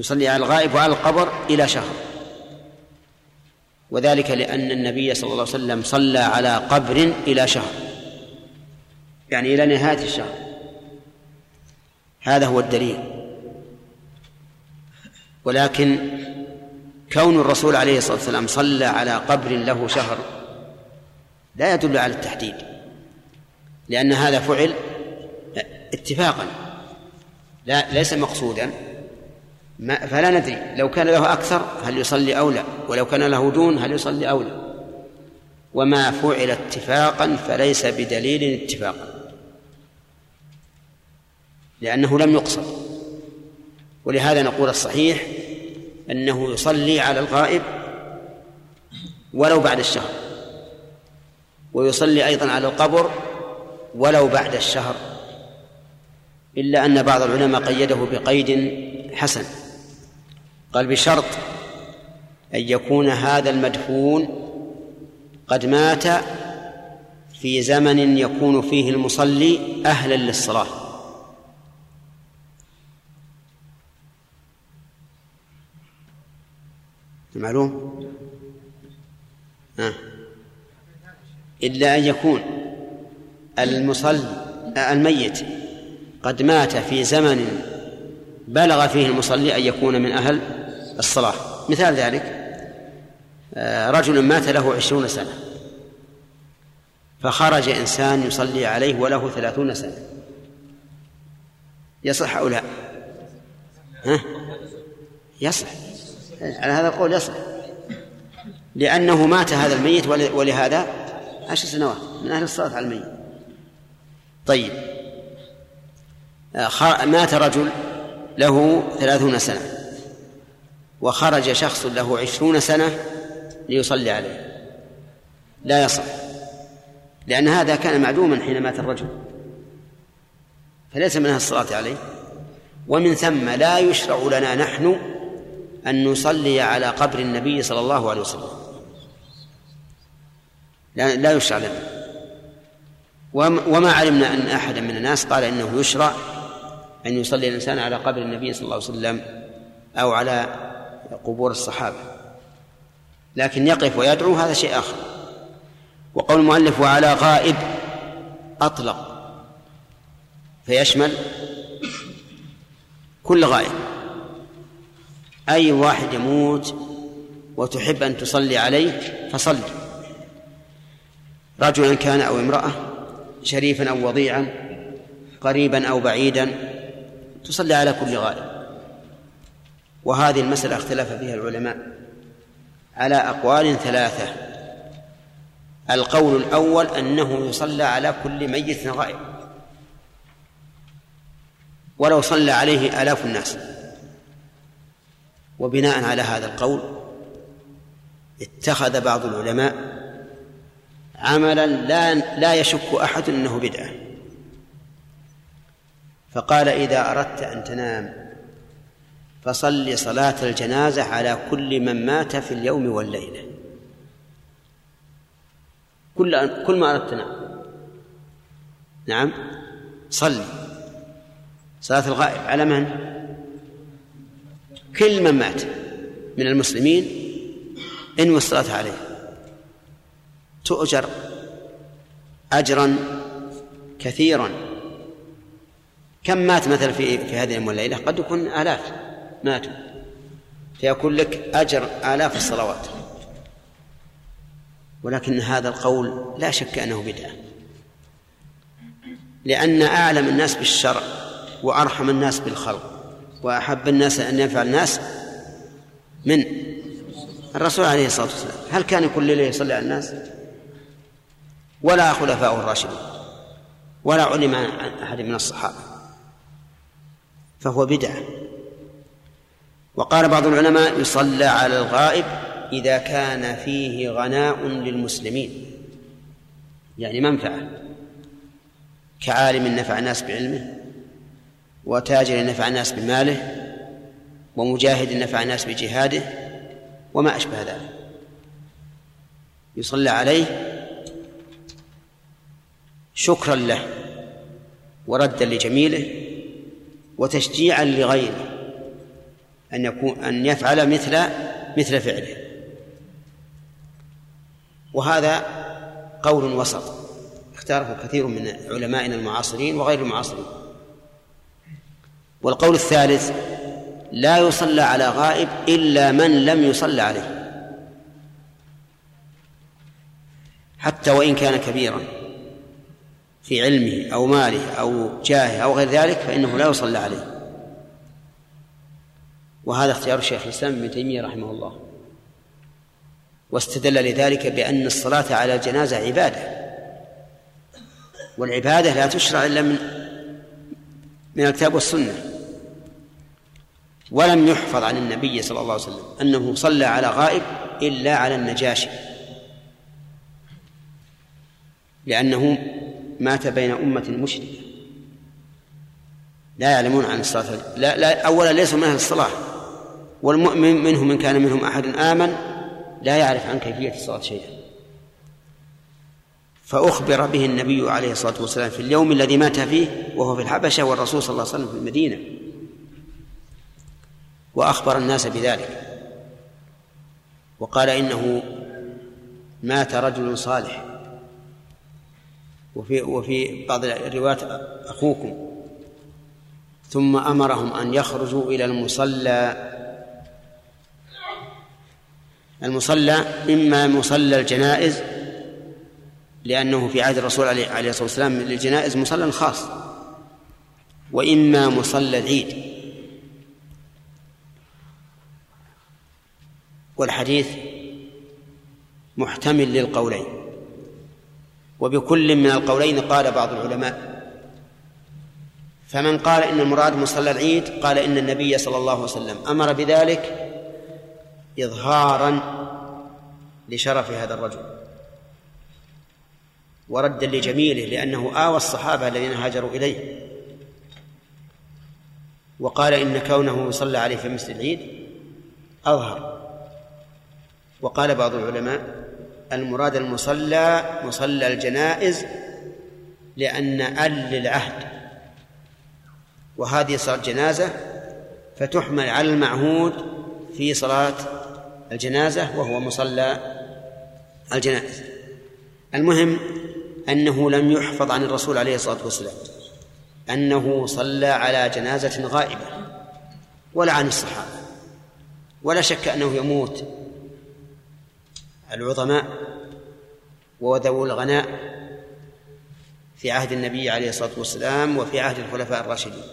يصلي على الغائب وعلى القبر إلى شهر. وذلك لأن النبي صلى الله عليه وسلم صلى على قبر إلى شهر. يعني إلى نهاية الشهر. هذا هو الدليل. ولكن كون الرسول عليه الصلاة والسلام صلى على قبر له شهر لا يدل على التحديد. لأن هذا فعل اتفاقا. لا ليس مقصودا. ما فلا ندري. لو كان له أكثر هل يصلي أو لا. ولو كان له دون هل يصلي أو لا. وما فعل اتفاقا فليس بدليل اتفاقا لأنه لم يقصد ولهذا نقول الصحيح أنه يصلي على الغائب ولو بعد الشهر. ويصلي أيضا على القبر ولو بعد الشهر. إلا أن بعض العلماء قيده بقيد حسن. قال بشرط أن يكون هذا المدفون قد مات في زمن يكون فيه المصلي أهلا للصلاة معلوم آه. إلا أن يكون المصلي الميت قد مات في زمن بلغ فيه المصلي أن يكون من أهل الصلاة. مثال ذلك آه، رجل مات له عشرون سنة فخرج إنسان يصلي عليه وله ثلاثون سنة. يصح أو لا؟ ها؟ يصح. على هذا القول يصح. لأنه مات هذا الميت ولهذا عشر سنوات من أهل الصلاة على الميت. طيب. آه، مات رجل له ثلاثون سنة. وخرج شخص له عشرون سنة ليصلي عليه. لا يصح لأن هذا كان معدوما حين مات الرجل. فليس منها الصلاة عليه. ومن ثم لا يشرع لنا نحن أن نصلي على قبر النبي صلى الله عليه وسلم. لا, لا يشرع لنا. وما علمنا أن أحدا من الناس قال إنه يشرع أن يصلي الإنسان على قبر النبي صلى الله عليه وسلم أو على قبور الصحابة. لكن يقف ويدعو هذا شيء آخر. وقول المؤلف وعلى غائب أطلق. فيشمل كل غائب. أي واحد يموت وتحب أن تصلي عليه فصل رجلا كان أو امرأة شريفا أو وضيعا قريبا أو بعيدا تصلي على كل غائب. وهذه المسألة اختلف فيها العلماء. على أقوال ثلاثة. القول الأول أنه يصلى على كل ميت غائب. ولو صلى عليه آلاف الناس. وبناء على هذا القول اتخذ بعض العلماء عملا لا لا يشك أحد أنه بدعة. فقال إذا أردت أن تنام فصل صلاة الجنازة على كل من مات في اليوم والليلة. كل كل ما أردت تنام نعم. صلي. صلاة الغائب على من؟ كل من مات من المسلمين انوي الصلاة عليه. تؤجر أجرا كثيرا. كم مات مثلا في في هذه اليوم والليلة؟ قد يكون آلاف. ماتوا فيكون لك أجر آلاف الصلوات. ولكن هذا القول لا شك أنه بدعة. لأن أعلم الناس بالشرع وأرحم الناس بالخلق وأحب الناس أن ينفع الناس من الرسول عليه الصلاة والسلام. هل كان كل ليلة يصلي على الناس؟ ولا خلفاء الراشدون ولا علم عن أحد من الصحابة. فهو بدعة. وقال بعض العلماء يصلى على الغائب إذا كان فيه غناء للمسلمين. يعني منفعة. كعالم نفع الناس بعلمه وتاجر نفع الناس بماله ومجاهد نفع الناس بجهاده وما أشبه ذلك. يصلى عليه شكرا له وردا لجميله وتشجيعا لغيره. أن يكون أن يفعل مثل مثل فعله. وهذا قول وسط اختاره كثير من علمائنا المعاصرين وغير المعاصرين. والقول الثالث لا يصلى على غائب إلا من لم يصلى عليه. حتى وإن كان كبيرا في علمه أو ماله أو جاهه أو غير ذلك فإنه لا يصلى عليه. وهذا اختيار الشيخ الإسلام ابن تيمية رحمه الله. واستدل لذلك بأن الصلاة على الجنازة عبادة. والعبادة لا تشرع إلا من من الكتاب والسنة. ولم يحفظ عن النبي صلى الله عليه وسلم أنه صلى على غائب إلا على النجاشي. لأنه مات بين أمة مشركة. لا يعلمون عن الصلاة. لا, لا أولا ليسوا من أهل الصلاة. والمؤمن منهم من كان منهم أحد آمن لا يعرف عن كيفية الصلاة شيئا. فأخبر به النبي عليه الصلاة والسلام في اليوم الذي مات فيه وهو في الحبشة والرسول صلى الله عليه وسلم في المدينة. وأخبر الناس بذلك. وقال إنه مات رجل صالح. وفي وفي بعض الروايات أخوكم. ثم أمرهم أن يخرجوا إلى المصلى المصلى إما مصلى الجنائز لأنه في عهد الرسول عليه الصلاة والسلام للجنائز مصلى خاص وإما مصلى العيد. والحديث محتمل للقولين. وبكل من القولين قال بعض العلماء فمن قال إن المراد مصلى العيد قال إن النبي صلى الله عليه وسلم. أمر بذلك إظهارا لشرف هذا الرجل. وردا لجميله لأنه آوى الصحابة الذين هاجروا إليه. وقال إن كونه يصلى عليه في مسجد العيد أظهر. وقال بعض العلماء المراد المصلى مصلى الجنائز لأن أل للعهد وهذه صلاة جنازة فتحمل على المعهود في صلاة الجنازة وهو مصلى الجنائز المهم أنه لم يحفظ عن الرسول عليه الصلاة والسلام أنه صلى على جنازة غائبة ولا عن الصحابة. ولا شك أنه يموت العظماء وذوو الغناء في عهد النبي عليه الصلاة والسلام وفي عهد الخلفاء الراشدين.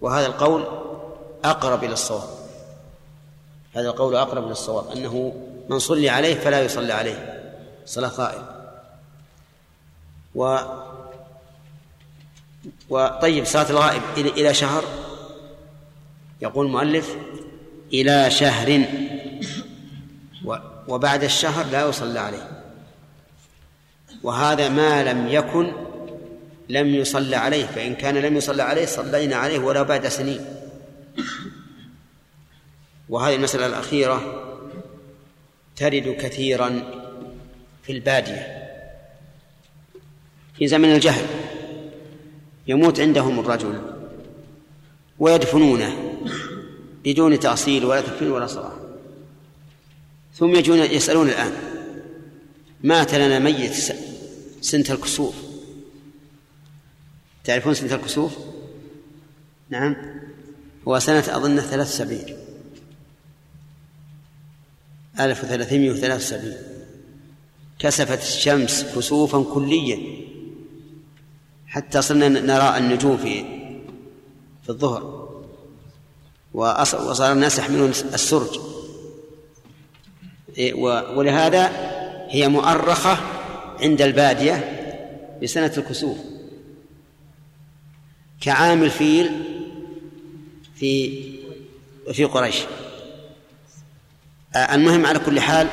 وهذا القول أقرب إلى الصواب. هذا القول أقرب إلى الصواب أنه من صلي عليه فلا يصلى عليه صلاة غائب و وطيب صلاة الغائب إلى شهر؟ يقول المؤلف إلى شهر. وبعد الشهر لا يصلى عليه. وهذا ما لم يكن لم يصلى عليه فإن كان لم يصلى عليه صلينا عليه ولا بعد سنين. وهذه المسألة الأخيرة ترد كثيرا في البادية. في زمن الجهل يموت عندهم الرجل ويدفنونه بدون تأصيل ولا تكفير ولا صلاة ثم يجون يسألون الآن مات لنا ميت سنة الكسوف. تعرفون سنة الكسوف؟ نعم. هو سنة أظن ثلاث سبعين ألف وثلاثمائة وثلاث وسبعين. كسفت الشمس كسوفا كليا. حتى صرنا نرى النجوم في في الظهر. وصار الناس يحملون السرج. إيه، ولهذا هي مؤرخة عند البادية بسنة الكسوف. كعام الفيل في في قريش. المهم على كل حال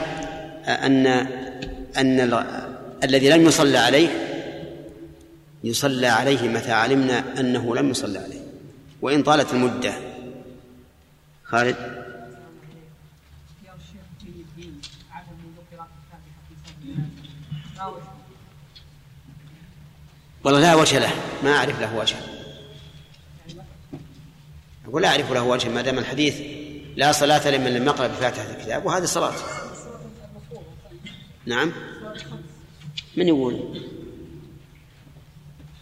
آه، أن أن الذي لم يصلى عليه يصلى عليه متى علمنا أنه لم يصلى عليه. وإن طالت المدة خالد؟ والله لا وجه له ما أعرف له وجه. ولا أعرف له وجه ما دام الحديث لا صلاة لمن لم يقرأ بفاتحة الكتاب وهذه صلاة. نعم. من يقول؟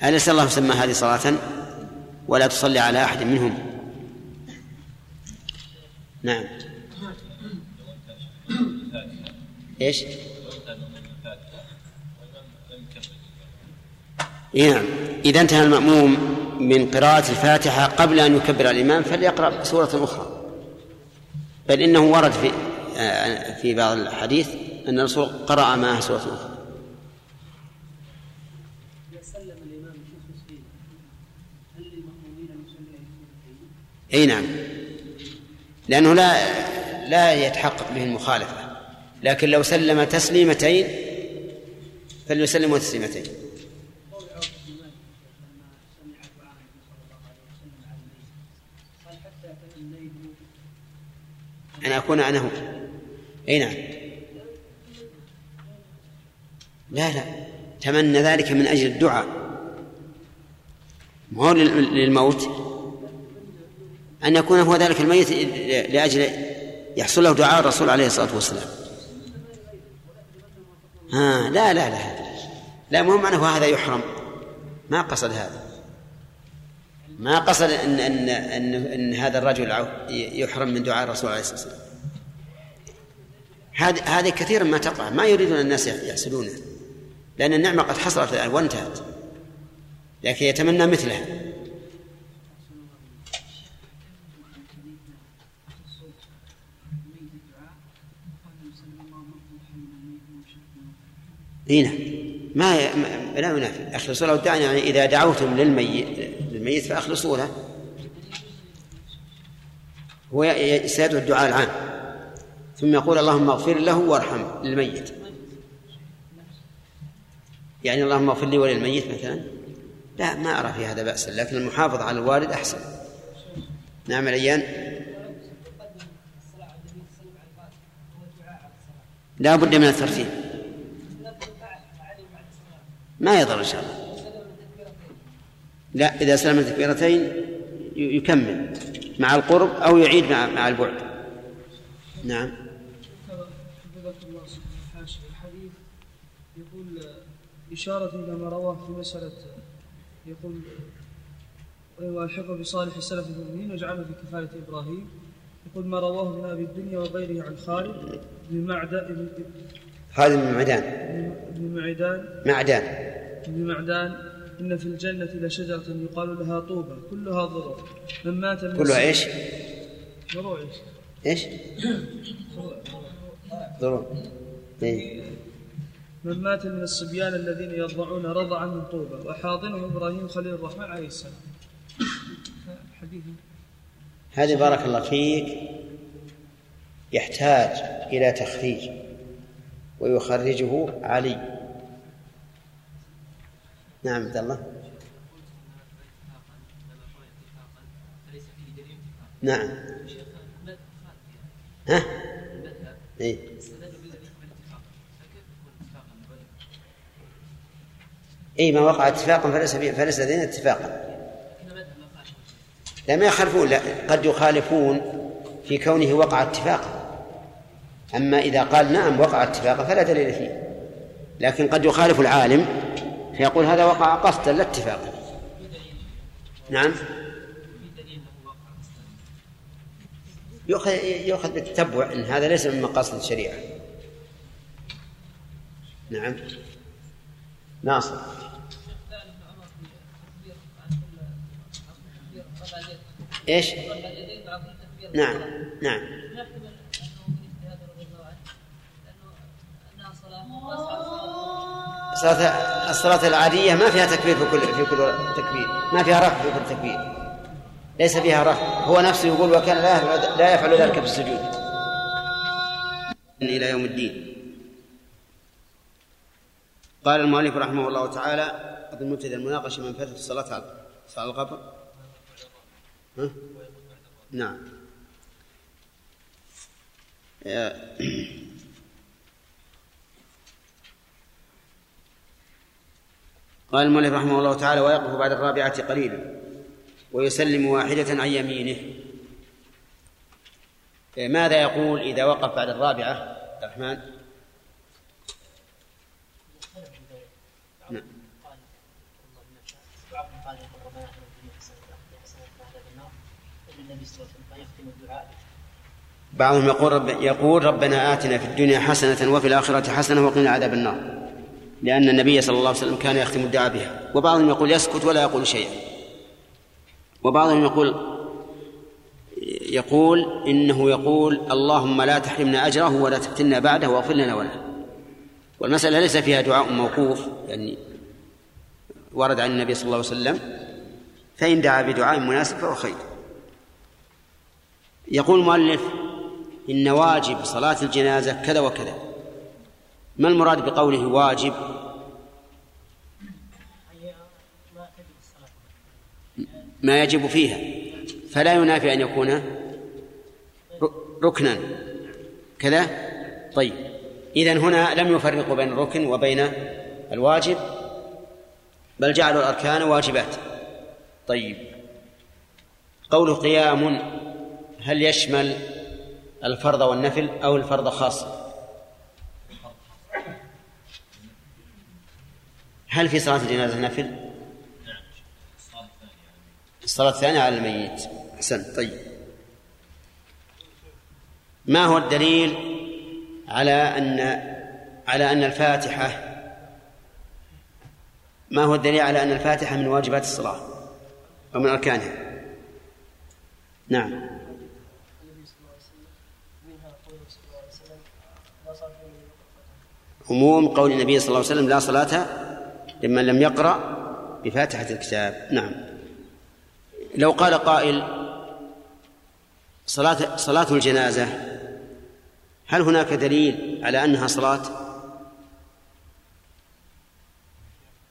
أليس الله سمى هذه صلاة؟ ولا تصلي على أحد منهم؟ نعم. إيش؟ نعم. إذا انتهى المأموم من قراءة الفاتحة قبل أن يكبر الإمام فليقرأ سورة أخرى. بل إنه ورد في آه، في بعض الحديث أن الرسول قرأ معها سورة أخرى. أي نعم. لأنه لا لا يتحقق به المخالفة. لكن لو سلم تسليمتين فليسلم تسليمتين. أن أكون أنا هو. أي نعم. لا لا. تمنى ذلك من أجل الدعاء. ما هو للموت؟ أن يكون هو ذلك الميت لأجل يحصل له دعاء الرسول عليه الصلاة والسلام. ها لا لا لا لا. مهم أنه هذا يحرم. ما قصد هذا. ما قصد ان ان ان, إن هذا الرجل يحرم من دعاء الرسول عليه الصلاة والسلام. هذه هذه كثيرا ما تقع. ما يريدون الناس يحسدونه. لأن النعمة قد حصلت الآن وانتهت. لكن يتمنى مثلها. هنا ما لا ينافي. اخلصوا له الدعاء يعني إذا دعوتم للميت للميت فاخلصوا له هو سيدعو الدعاء العام. ثم يقول اللهم اغفر له وارحمه للميت. يعني اللهم اغفر لي وللميت مثلا؟ لا ما أرى في هذا باسا لكن المحافظة على الوالد أحسن. نعم الأيان لا بد من الترتيب. ما يضر إن شاء الله. لا إذا سلم التكبيرتين يكمل مع القرب أو يعيد مع مع البعد. نعم. الحديث يقول إشارة إلى ما رواه في مسألة يقول ويلحقه بصالح السلف المؤمنين وجعله في كفالة إبراهيم. يقول ما رواه ابن أبي الدنيا وغيره عن خالد بن معدان. خالد بن معدان. بن معدان. معدان. بن معدان. إن في الجنة لشجرة يقال لها طوبى كلها ضرر من مات من كلها إيش؟ ضروع إيش؟ إيش؟ إيه؟ من مات من الصبيان الذين يرضعون رضعا من طوبى وحاضنه إبراهيم خليل الرحمن عليه السلام حديث هذه بارك الله فيك يحتاج إلى تخريج ويخرجه علي نعم عبد الله. نعم. ها؟ إيه؟ اي ما وقع اتفاقا فليس فليس لدينا اتفاقا. لا ما يخالفون لا قد يخالفون في كونه وقع اتفاقا. أما إذا قال نعم وقع اتفاقا فلا دليل فيه. لكن قد يخالف العالم فيقول هذا وقع قصدا لا اتفاقا نعم. يؤخذ بالتتبع إن هذا ليس من مقاصد الشريعة. نعم. ناصر. إيش؟ نعم. نعم. الصلاة الصلاة العادية ما فيها تكبير في كل في كل تكبير. ما فيها رفع في كل تكبير. ليس فيها رفع. هو نفسه يقول وكان لا لا يفعل ذلك في السجود. إلى يوم الدين. قال المؤلف رحمه الله تعالى أظن منتهى المناقشة من فتح الصلاة على صلاة القبر. ها؟ نعم. قال المؤلف رحمه الله تعالى ويقف بعد الرابعة قليلا ويسلم واحدة عن يمينه ماذا يقول إذا وقف بعد الرابعة عبد الرحمن؟ نعم. بعضهم يقول رب يقول ربنا آتنا في الدنيا حسنة وفي الآخرة حسنة وقنا عذاب النار لأن النبي صلى الله عليه وسلم كان يختم الدعاء بها. وبعضهم يقول يسكت ولا يقول شيئا. وبعضهم يقول يقول إنه يقول اللهم لا تحرمنا أجره ولا تفتنا بعده واغفر لنا وله والمسألة ليس فيها دعاء موقوف يعني ورد عن النبي صلى الله عليه وسلم فإن دعا بدعاء مناسب فهو خير. يقول المؤلف إن واجب صلاة الجنازة كذا وكذا. ما المراد بقوله واجب؟ ما يجب فيها. فلا ينافي أن يكون ركنا. كذا؟ طيب. إذن هنا لم يفرقوا بين الركن وبين الواجب بل جعلوا الأركان واجبات. طيب. قول قيام هل يشمل الفرض والنفل أو الفرض خاصة هل في صلاة الجنازة نفل الصلاة الثانية على الميت. أحسن طيب. ما هو الدليل على أن على أن الفاتحة ما هو الدليل على أن الفاتحة من واجبات الصلاة أو من أركانها؟ نعم. عموم قول النبي صلى الله عليه وسلم لا صلاة لمن لم يقرأ بفاتحة الكتاب نعم لو قال قائل صلاة صلاة الجنازة هل هناك دليل على أنها صلاة؟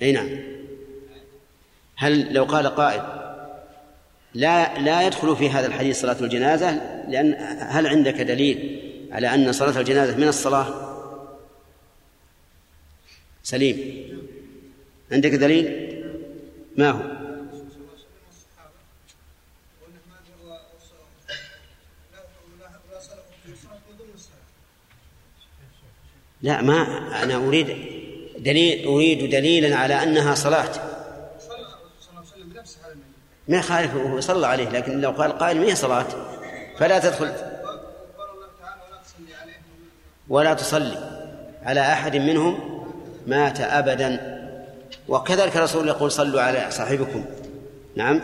أي نعم هل لو قال قائل لا لا يدخل في هذا الحديث صلاة الجنازة لأن هل عندك دليل على أن صلاة الجنازة من الصلاة؟ سليم عندك دليل؟ ما هو؟ لا ما أنا أريد دليل أريد دليلا على أنها صلاة ما يخالف هو صلى عليه لكن لو قال قائل ما هي صلاة فلا تدخل ولا تصلي على أحد منهم مات أبدا وكذلك الرسول يقول صلوا على صاحبكم. نعم.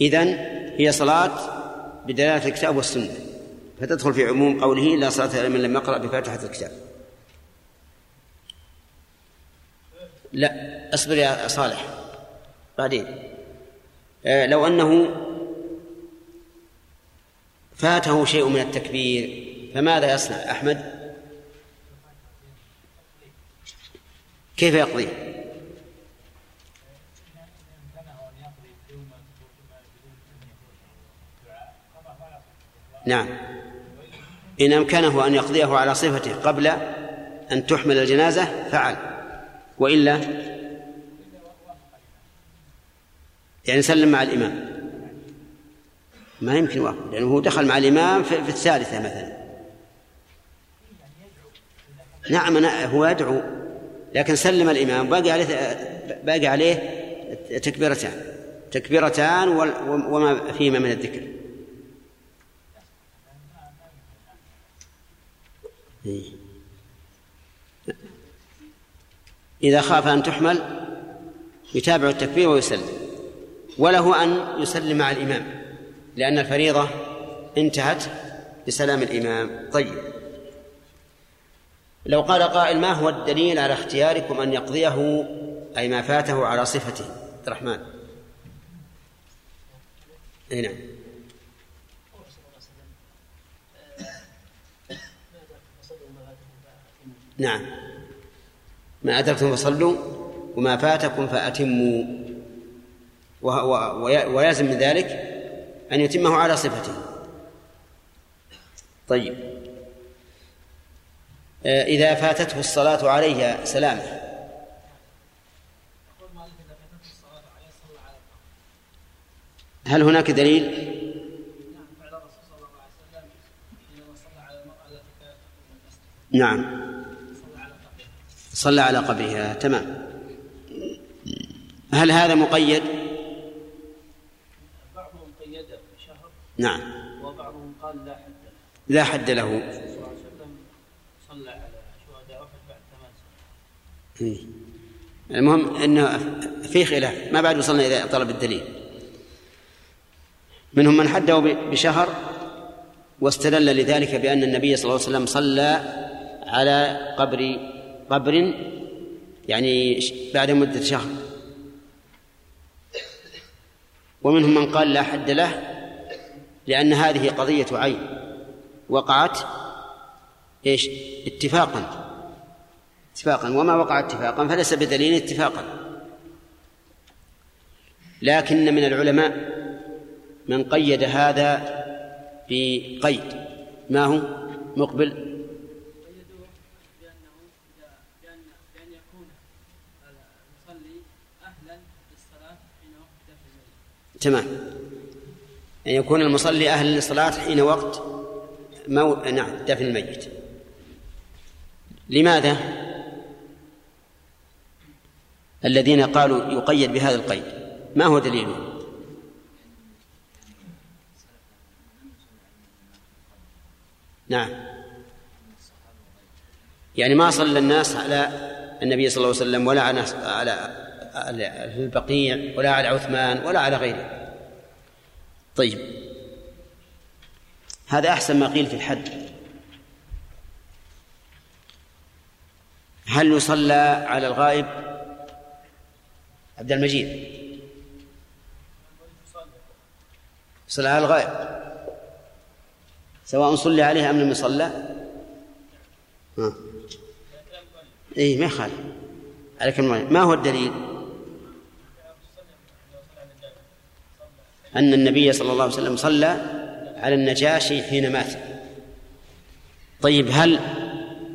إذن هي صلاة بدلالة الكتاب والسنة. فتدخل في عموم قوله لا صلاة لمن لم يقرأ بفاتحة الكتاب. لا اصبر يا صالح. بعدين. آه لو أنه فاته شيء من التكبير فماذا يصنع؟ أحمد؟ كيف يقضيه؟ نعم. إن أمكنه أن يقضيه على صفته قبل أن تحمل الجنازة فعل. وإلا يعني سلم مع الإمام. ما يمكن وقف لأنه هو دخل مع الإمام في الثالثة مثلا. نعم أنا هو يدعو لكن سلم الإمام. باقي عليه باقي عليه تكبيرتان. تكبيرتان وما فيهما من الذكر. إذا خاف أن تحمل يتابع التكبير ويسلم. وله أن يسلم مع الإمام لأن الفريضة انتهت بسلام الإمام. طيب. لو قال قائل ما هو الدليل على اختياركم أن يقضيه؟ أي ما فاته على صفته. الرحمن. نعم. نعم. ما أدركتم فصلوا وما فاتكم فأتموا. ويلزم من ذلك أن يتمه على صفته. طيب. آه، إذا فاتته الصلاة عليه سلامة. هل هناك دليل؟ نعم. صلى على قبرها. تمام. هل هذا مقيد؟ بعضهم قيده بشهر نعم. وبعضهم قال لا حد له. لا حد له. صلى الله عليه وسلم صلى على شهداء أحد بعد ثمان سنوات. إيه. المهم إنه في خلاف. ما بعد وصلنا إلى طلب الدليل. منهم من حده بشهر واستدل لذلك بأن النبي صلى الله عليه وسلم صلى على قبر قبر يعني بعد مدة شهر. ومنهم من قال لا حد له لأن هذه قضية عين. وقعت إيش؟ اتفاقا. اتفاقا. وما وقع اتفاقا فليس بدليل اتفاقا. لكن من العلماء من قيد هذا بقيد. ما هو؟ مقبل قيدوه بانه اذا بان بان يكون المصلي أهلا للصلاه حين وقت دفن الميت تمام أن يكون المصلي أهلا للصلاة حين وقت مو... نعم دفن الميت لماذا؟ الذين قالوا يقيد بهذا القيد ما هو دليله؟ نعم يعني ما صلى الناس على النبي صلى الله عليه وسلم ولا على- في البقيع ولا على عثمان ولا على غيره. طيب. هذا أحسن ما قيل في الحد. هل يصلى على الغائب؟ عبد المجيد. صلى على الغائب. سواء صلي عليه أم لم يصلى؟ ها. إيه ما يخالف. على ما هو الدليل؟ أن النبي صلى الله عليه وسلم صلى على النجاشي حين مات. طيب هل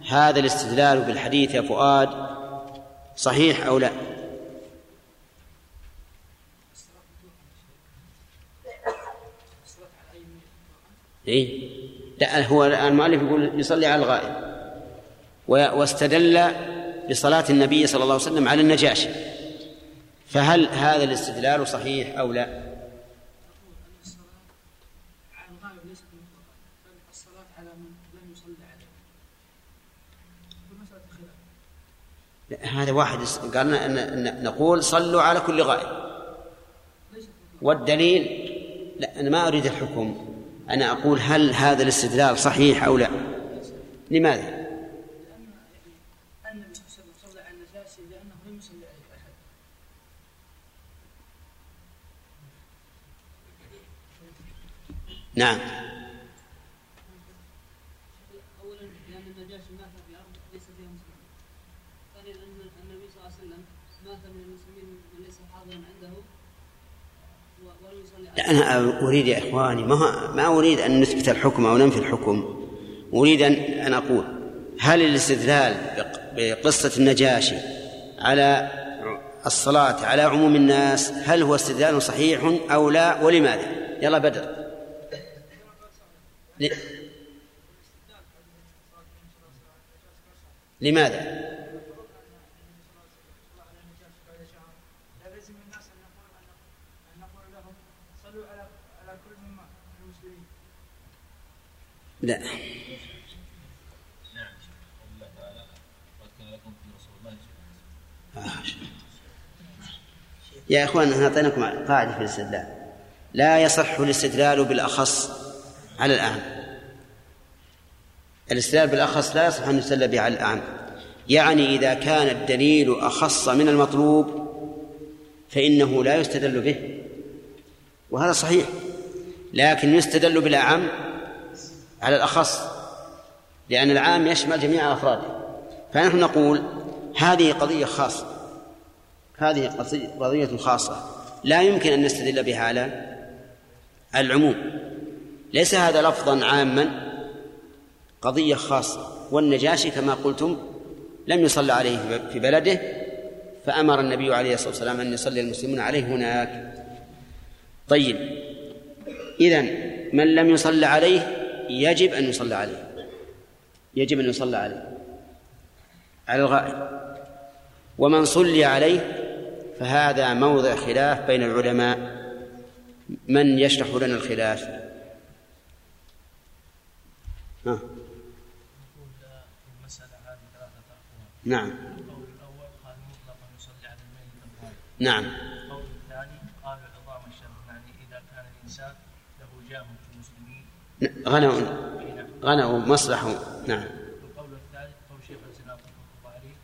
هذا الاستدلال بالحديث يا فؤاد صحيح أو لا؟ إيه؟ لا هو المؤلف يقول يصلي على الغائب واستدل بصلاة النبي صلى الله عليه وسلم على النجاشي. فهل هذا الاستدلال صحيح أو لا على الغائب ليست مطلقا بل الصلاه على من لم يصلي عليه مساله خلاف لا، هذا واحد قال نقول صلوا على كل غائب. والدليل لا أنا ما أريد الحكم. أنا أقول هل هذا الاستدلال صحيح أو لا. لماذا؟ لأن يعني النبي صلى الله عليه وسلم صلى على النجاشي لأنه لم يصلي عليه احد نعم اولا لأن النجاشي مات في ارض ليس فيها مسلمين ثانيا ان النبي صلى الله عليه وسلم مات من المسلمين من ليس حاضرا عنده و- ولم يصلي عليه لا أنا أريد يا إخواني ما ما أريد أن نثبت الحكم أو ننفي الحكم أريد أن أقول هل الاستدلال بق- بقصة النجاشي على الصلاة على عموم الناس هل هو استدلال صحيح أو لا ولماذا؟ يلا بدر لماذا؟ لازم الناس ان نقول ان نقول لهم صلوا على على كل من مات من المسلمين لا نعم الله تعالى قد كان لكم في رسول الله صلى الله عليه وسلم يا إخوان إحنا أعطيناكم قاعدة في الاستدلال. لا يصح الاستدلال بالأخص على الاعم الاستدلال بالأخص لا يصح أن يستدل به على الاعم يعني إذا كان الدليل أخص من المطلوب فإنه لا يستدل به. وهذا صحيح. لكن يستدل بالأعم على الأخص لأن العام يشمل جميع أفراده. فنحن نقول هذه قضية خاصة هذه قضية- قضية خاصة. لا يمكن أن نستدل بها على العموم. ليس هذا لفظا عاما. قضية خاصة. والنجاشي كما قلتم لم يصلى عليه في بلده فأمر النبي عليه الصلاة والسلام أن يصلي المسلمون عليه هناك. طيب إذن من لم يصلى عليه يجب أن يصلى عليه. يجب أن يصلى عليه. على الغائب. ومن صلي عليه فهذا موضع خلاف بين العلماء. من يشرح لنا الخلاف؟ ها. نعم. القول الأول قال مطلقا يصلي على الميت الغائب نعم القول الثاني قال عظام الشرف يعني إذا كان الإنسان له جاه في المسلمين غنوا غنوا مصلحوا نعم. القول الثالث قول شيخ رحمه عليه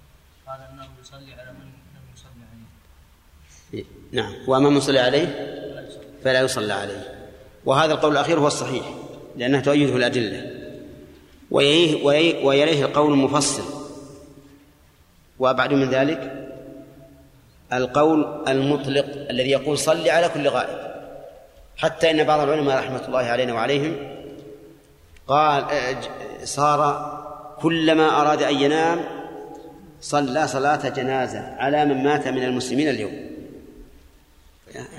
قال أنه يصلي على من لم يصلي عليه. نعم. وأما من صلي عليه فلا يصلى عليه. وهذا القول الأخير هو الصحيح لأنها تؤيده الأدلة. ويليه, ويليه, ويليه القول المفصل. وأبعد من ذلك؟ القول المطلق الذي يقول صل على كل غائب. حتى إن بعض العلماء رحمة الله علينا وعليهم قال صار كلما أراد أن ينام صلى صلاة جنازة على من مات من المسلمين اليوم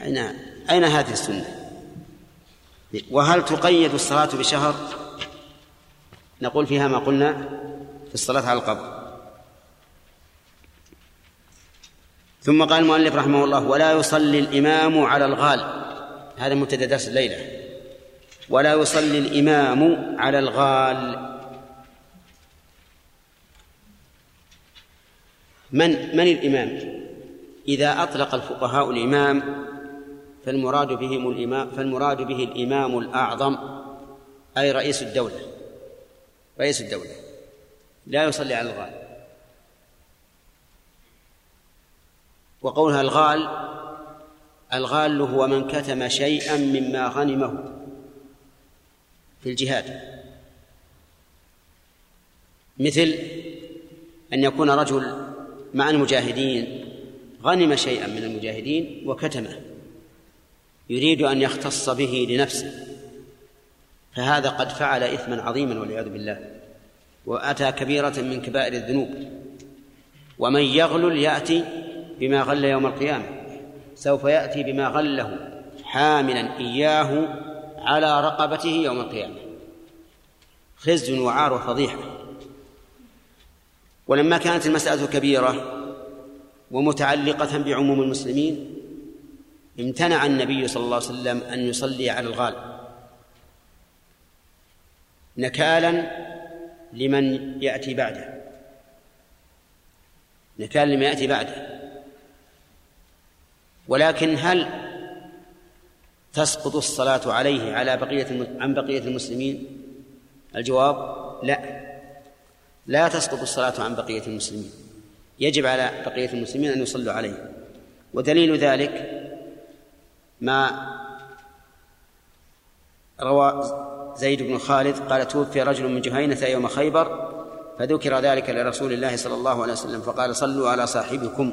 أين أين هذه السنة؟ وهل تقيد الصلاة بشهر؟ نقول فيها ما قلنا في الصلاة على القبر ثم قال المؤلف رحمه الله ولا يصلي الإمام على الغال هذا مبتدأ درس الليلة ولا يصلي الإمام على الغال. من من الإمام؟ إذا أطلق الفقهاء الإمام فالمراد بهم الإمام فالمراد به الإمام الأعظم أي رئيس الدولة. رئيس الدولة. لا يصلي على الغال. وقولها الغال الغال هو من كتم شيئا مما غنمه. في الجهاد. مثل أن يكون رجل مع المجاهدين غنم شيئا من المجاهدين وكتمه. يريد أن يختص به لنفسه. فهذا قد فعل إثما عظيما والعياذ بالله. وأتى كبيرة من كبائر الذنوب. ومن يغلل يأتي بما غل يوم القيامة. سوف يأتي بما غله حاملا. إياه على رقبته يوم القيامة. خزي وعار وفضيحة ولما كانت المسألة كبيرة ومتعلقة بعموم المسلمين امتنع النبي صلى الله عليه وسلم أن يصلي على الغال نكالا لمن يأتي بعده. نكالا لمن يأتي بعده. ولكن هل تسقط الصلاة عليه على بقية عن بقية المسلمين؟ الجواب لا. لا تسقط الصلاة عن بقية المسلمين. يجب على بقية المسلمين أن يصلوا عليه. ودليل ذلك ما روى زيد بن خالد قال توفي رجل من جهينة يوم خيبر فذكر ذلك لرسول الله صلى الله عليه وسلم فقال صلوا على صاحبكم.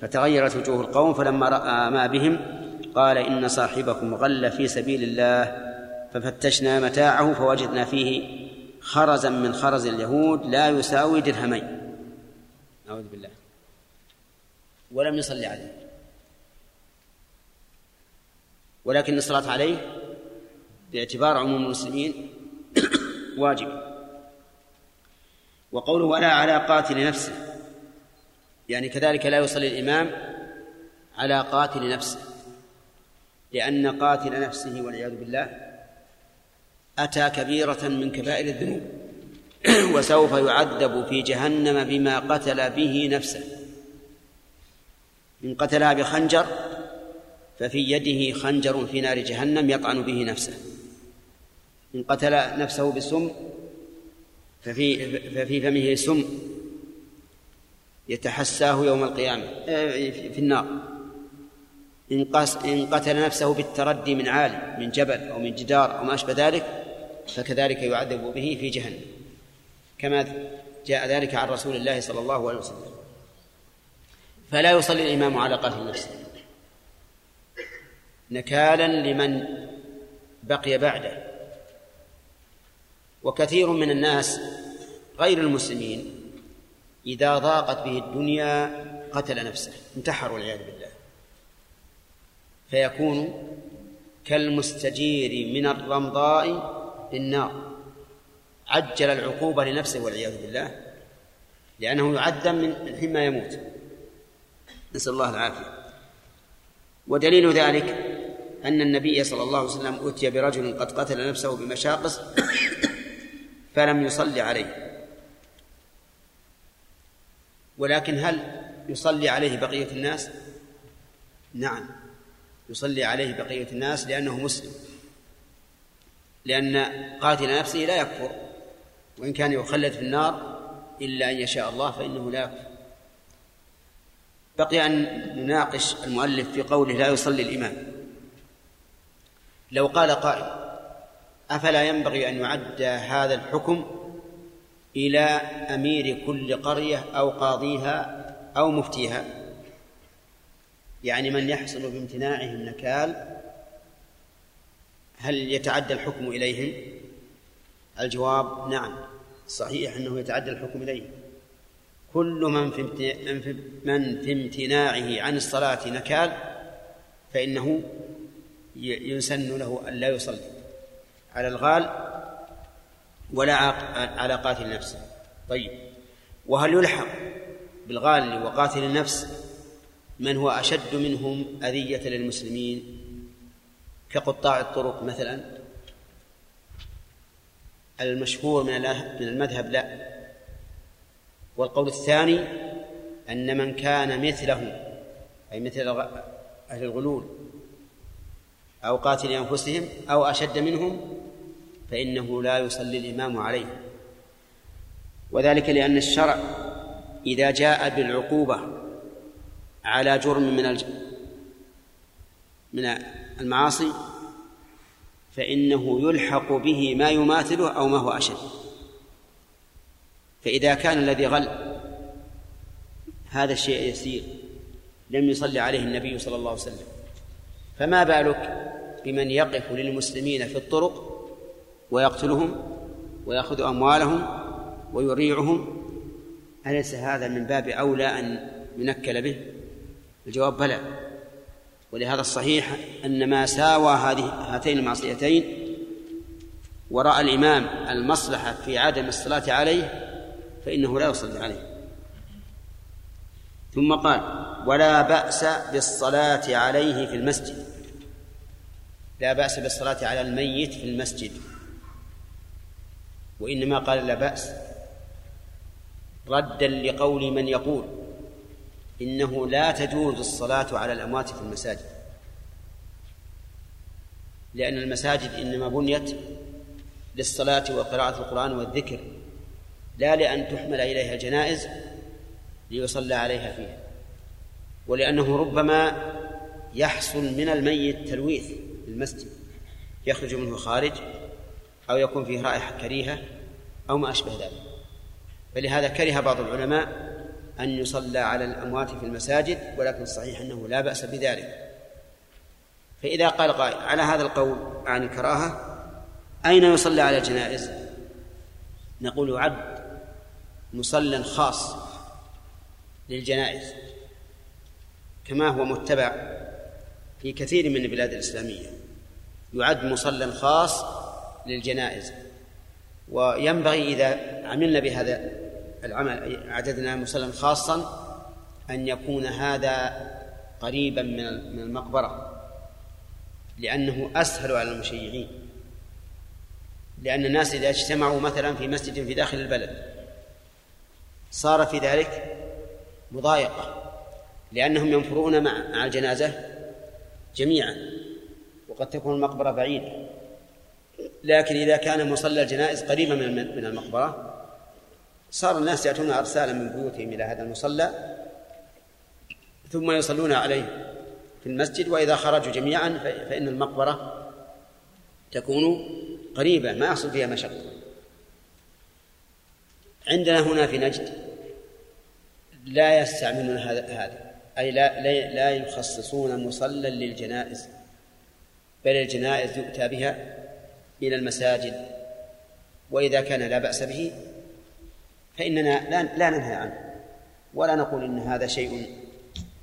فتغيرت وجوه القوم فلما رأى ما بهم قال إن صاحبكم غل في سبيل الله ففتشنا متاعه فوجدنا فيه خرزا من خرز اليهود لا يساوي درهمين. أعوذ بالله. ولم يصلي عليه. ولكن الصلاة عليه باعتبار عموم المسلمين واجب. وقوله ولا على قاتل نفسه يعني كذلك لا يصلي الإمام على قاتل نفسه. لأن قاتل نفسه والعياذ بالله أتى كبيرة من كبائر الذنوب وسوف يعذب في جهنم بما قتل به نفسه. إن قتلها بخنجر ففي يده خنجر في نار جهنم يطعن به نفسه. إن قتل نفسه بالسم ففي ففي فمه سم يتحساه يوم القيامة في النار. إن قتل نفسه بالتردي من عالي من جبل أو من جدار أو ما أشبه ذلك فكذلك يعذب به في جهنم. كما جاء ذلك عن رسول الله صلى الله عليه وسلم. فلا يصلي الإمام على قتل نفسه. نكالا لمن بقي بعده. وكثير من الناس غير المسلمين إذا ضاقت به الدنيا قتل نفسه انتحر والعياذ بالله. فيكون كالمستجير من الرمضاء بالنار عجل العقوبة لنفسه والعياذ بالله لأنه يعذب من حين ما يموت. نسأل الله العافية. ودليل ذلك أن النبي صلى الله عليه وسلم أتي برجل قد قتل نفسه بمشاقص فلم يصلي عليه. ولكن هل يصلي عليه بقية الناس؟ نعم. يصلي عليه بقية الناس لأنه مسلم. لأن قاتل نفسه لا يكفر وإن كان يخلد في النار إلا أن يشاء الله فإنه لا يكفر. بقي أن نناقش المؤلف في قوله لا يصلي الإمام. لو قال قائل أفلا ينبغي أن يعد هذا الحكم إلى أمير كل قرية أو قاضيها أو مفتيها؟ يعني من يحصل بامتناعهم نكال هل يتعدى الحكم إليهم؟ الجواب نعم صحيح أنه يتعدى الحكم إليهم. كل من في من في امتناعه عن الصلاة نكال فإنه يسن له أن لا يصلي. على الغال ولا على قاتل نفسه. طيب وهل يلحق بالغال وقاتل النفس؟ من هو أشد منهم أذية للمسلمين؟ كقطاع الطرق مثلا؟ المشهور من من المذهب لا. والقول الثاني أن من كان مثله أي مثل أهل الغلول أو قاتل أنفسهم أو أشد منهم فإنه لا يصلي الإمام عليه. وذلك لأن الشرع إذا جاء بالعقوبة على جرم من من المعاصي فإنه يلحق به ما يماثله أو ما هو أشد. فإذا كان الذي غل هذا الشيء يسير لم يصلي عليه النبي صلى الله عليه وسلم. فما بالك بمن يقف للمسلمين في الطرق ويقتلهم ويأخذ أموالهم ويريعهم؟ أليس هذا من باب أولى أن ينكل به؟ الجواب بلى. ولهذا الصحيح أن ما ساوى هذه هاتين المعصيتين ورأى الإمام المصلحة في عدم الصلاة عليه فإنه لا يصلي عليه. ثم قال ولا بأس بالصلاة عليه في المسجد. لا بأس بالصلاة على الميت في المسجد. وإنما قال لا بأس. ردا لقول من يقول إنه لا تجوز الصلاة على الأموات في المساجد. لأن المساجد إنما بنيت للصلاة وقراءة القرآن والذكر لا لأن تحمل إليها الجنائز ليصلى عليها فيها. ولأنه ربما يحصل من الميت تلويث المسجد يخرج منه خارج أو يكون فيه رائحة كريهة أو ما أشبه ذلك. فلهذا كره بعض العلماء أن يصلى على الأموات في المساجد ولكن الصحيح أنه لا بأس بذلك. فإذا قال قائل على هذا القول عن الكراهة أين يصلى على الجنائز؟ نقول يعد مصلى خاص للجنائز كما هو متبع في كثير من البلاد الإسلامية. يعد مصلى خاص للجنائز. وينبغي إذا عملنا بهذا العمل عددنا مصلى خاصا أن يكون هذا قريبا من المقبرة لأنه أسهل على المشيعين. لأن الناس إذا اجتمعوا مثلا في مسجد في داخل البلد صار في ذلك مضايقة لأنهم ينفرون مع الجنازة جميعا وقد تكون المقبرة بعيدة. لكن إذا كان مصلى الجنائز قريبا من المقبرة صار الناس يأتون أرسالا من بيوتهم إلى هذا المصلى ثم يصلون عليه في المسجد وإذا خرجوا جميعا فإن المقبرة تكون قريبة ما يحصل فيها مشقة. عندنا هنا في نجد لا يستعملون هذا أي لا لا يخصصون مصلى للجنائز بل الجنائز يؤتى بها إلى المساجد وإذا كان لا بأس به فإننا لا, لا ننهى عنه. ولا نقول إن هذا شيء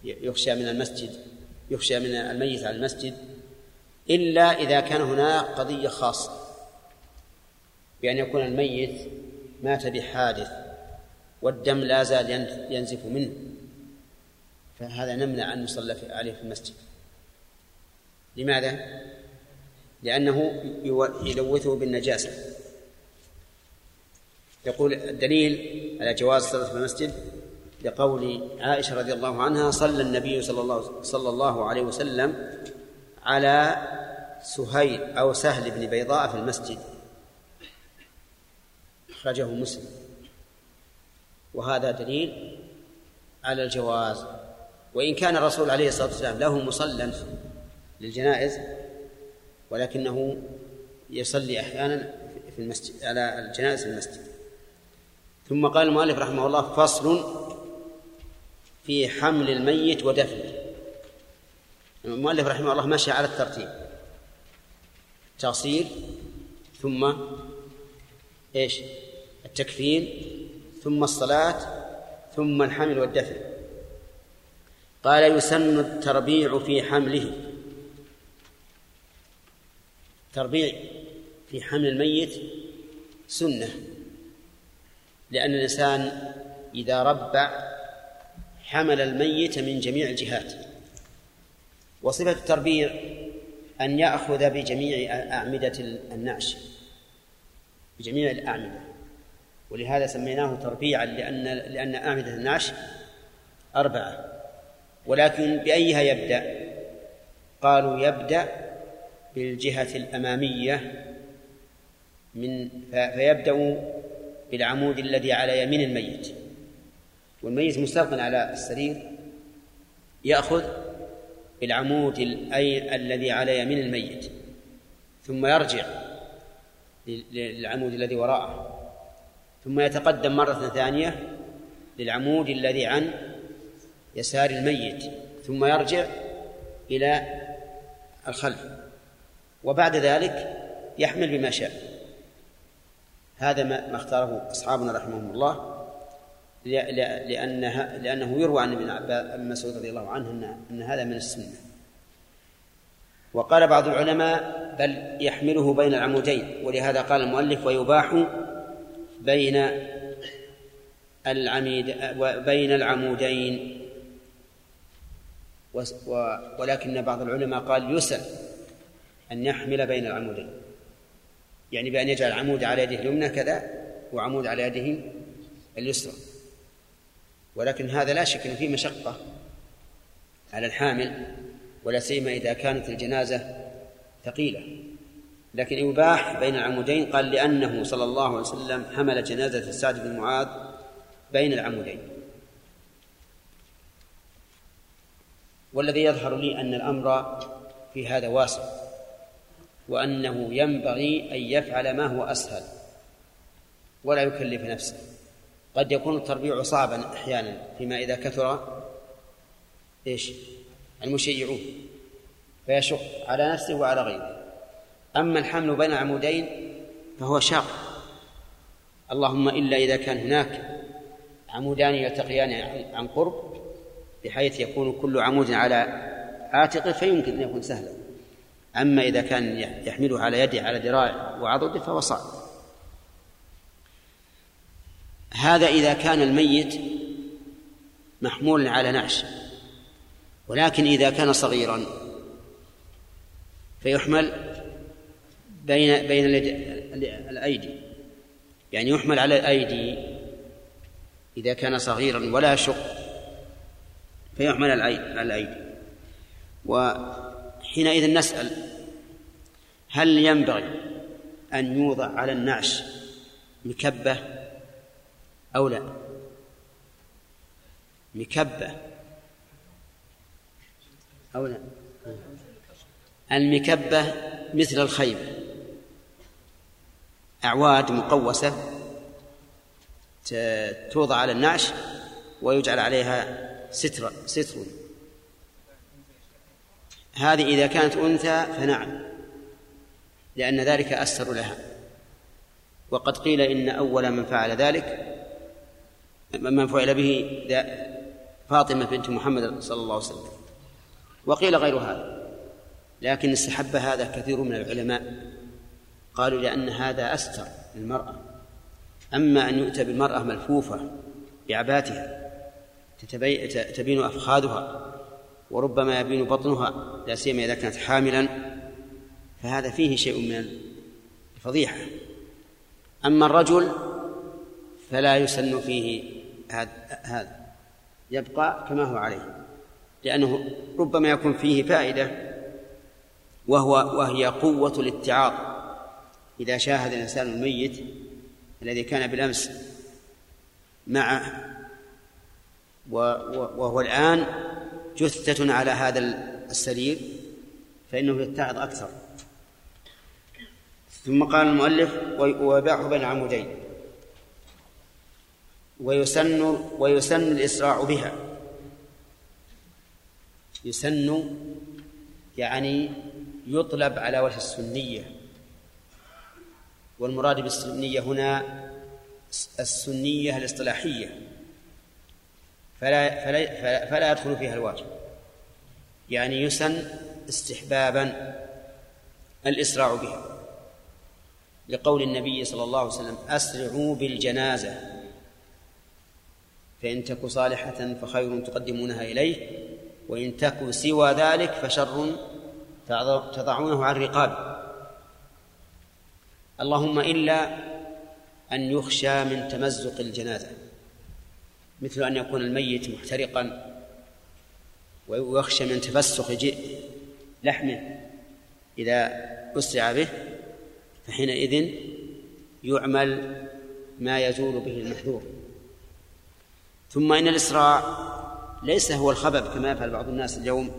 يخشى من المسجد يخشى من الميت على المسجد إلا إذا كان هناك قضية خاصة بأن يكون الميت مات بحادث والدم لا زال ينزف منه فهذا نمنع أن نصلى عليه في المسجد. لماذا؟ لأنه يلوثه بالنجاسة. يقول الدليل على جواز الصلاة في المسجد لقول عائشة رضي الله عنها صلى النبي صلى الله صلى الله عليه وسلم على سهيل أو سهل بن بيضاء في المسجد. أخرجه مسلم. وهذا دليل على الجواز. وإن كان الرسول عليه الصلاة والسلام له مصلى للجنائز ولكنه يصلي أحيانا في المسجد على الجنائز في المسجد. ثم قال المؤلف رحمه الله فصل في حمل الميت ودفنه. المؤلف رحمه الله ماشي على الترتيب. تغسيل ثم إيش؟ التكفين ثم الصلاة ثم الحمل والدفن. قال يسن التربيع في حمله. تربيع في حمل الميت سنة. لأن الإنسان إذا ربع حمل الميت من جميع الجهات. وصفة التربيع أن يأخذ بجميع أعمدة النعش بجميع الأعمدة. ولهذا سميناه تربيعا لأن لأن أعمدة النعش أربعة. ولكن بأيها يبدأ؟ قالوا يبدأ بالجهة الأمامية من فيبدأ بالعمود الذي على يمين الميت. والميت مستلقٍ على السرير. يأخذ بالعمود الأي الذي على يمين الميت. ثم يرجع للعمود الذي وراءه. ثم يتقدم مرة ثانية للعمود الذي عن يسار الميت. ثم يرجع إلى الخلف. وبعد ذلك يحمل بما شاء. هذا ما اختاره أصحابنا رحمهم الله لأنها لأنه يروى عن ابن مسعود رضي الله عنه أن هذا من السنة. وقال بعض العلماء بل يحمله بين العمودين ولهذا قال المؤلف ويباح بين العميد بين العمودين. ولكن بعض العلماء قال يسن أن يحمل بين العمودين. يعني بأن يجعل العمود على يده اليمنى كذا وعمود على يده اليسرى. ولكن هذا لا شك أن فيه مشقة على الحامل ولا سيما إذا كانت الجنازة ثقيلة. لكن يباح بين العمودين قال لأنه صلى الله عليه وسلم حمل جنازة سعد بن معاذ بين العمودين. والذي يظهر لي أن الأمر في هذا واسع. وأنه ينبغي أن يفعل ما هو أسهل ولا يكلف نفسه. قد يكون التربيع صعبا أحيانا فيما إذا كثر إيش؟ المشيعون فيشق على نفسه وعلى غيره. أما الحمل بين العمودين فهو شاق اللهم إلا إذا كان هناك عمودان يلتقيان عن قرب بحيث يكون كل عمود على عاتقه فيمكن أن يكون سهلا. أما إذا كان يحمله على يده على ذراع وعضده فهو صعب هذا إذا كان الميت محمولا على نعش ولكن إذا كان صغيرا فيحمل بين بين الأيدي. يعني يحمل على الأيدي إذا كان صغيرا ولا يشق فيحمل على الأيدي. وحينئذ نسأل هل ينبغي أن يوضع على النعش مكبة أو لا؟ مكبة أو لا؟ المكبة مثل الخيمة أعواد مقوسة توضع على النعش ويجعل عليها ستر ستر. هذه إذا كانت أنثى فنعم لأن ذلك أستر لها. وقد قيل إن أول من فعل ذلك من فعل به فاطمة بنت محمد صلى الله عليه وسلم. وقيل غير هذا لكن استحب هذا كثير من العلماء. قالوا لأن هذا أستر للمرأة. أما أن يؤتى بالمرأة ملفوفة بعباتها تبين أفخاذها. وربما يبين بطنها لا سيما إذا كانت حاملا فهذا فيه شيء من الفضيحة. أما الرجل فلا يسن فيه هذا يبقى كما هو عليه لأنه ربما يكون فيه فائدة وهو وهي قوة الاتعاظ. إذا شاهد الإنسان الميت الذي كان بالأمس معه وهو الآن جثة على هذا السرير فإنه يتعظ أكثر. ثم قال المؤلف ويباح بين عمودين. ويسن ويسن الإسراع بها. يسن يعني يطلب على وجه السنية. والمراد بالسنية هنا السنية الاصطلاحية. فلا فلا فلا يدخل فيها الواجب. يعني يسن استحبابا الإسراع بها. لقول النبي صلى الله عليه وسلم أسرعوا بالجنازة. فإن تك صالحة فخير تقدمونها إليه وإن تك سوى ذلك فشر تضعونه عن رقاب. اللهم إلا أن يخشى من تمزق الجنازة. مثل أن يكون الميت محترقا ويخشى من تفسخ لحمه إذا أسرع به فحينئذ يعمل ما يزول به المحذور. ثم إن الإسراع ليس هو الخبب كما يفعل بعض الناس اليوم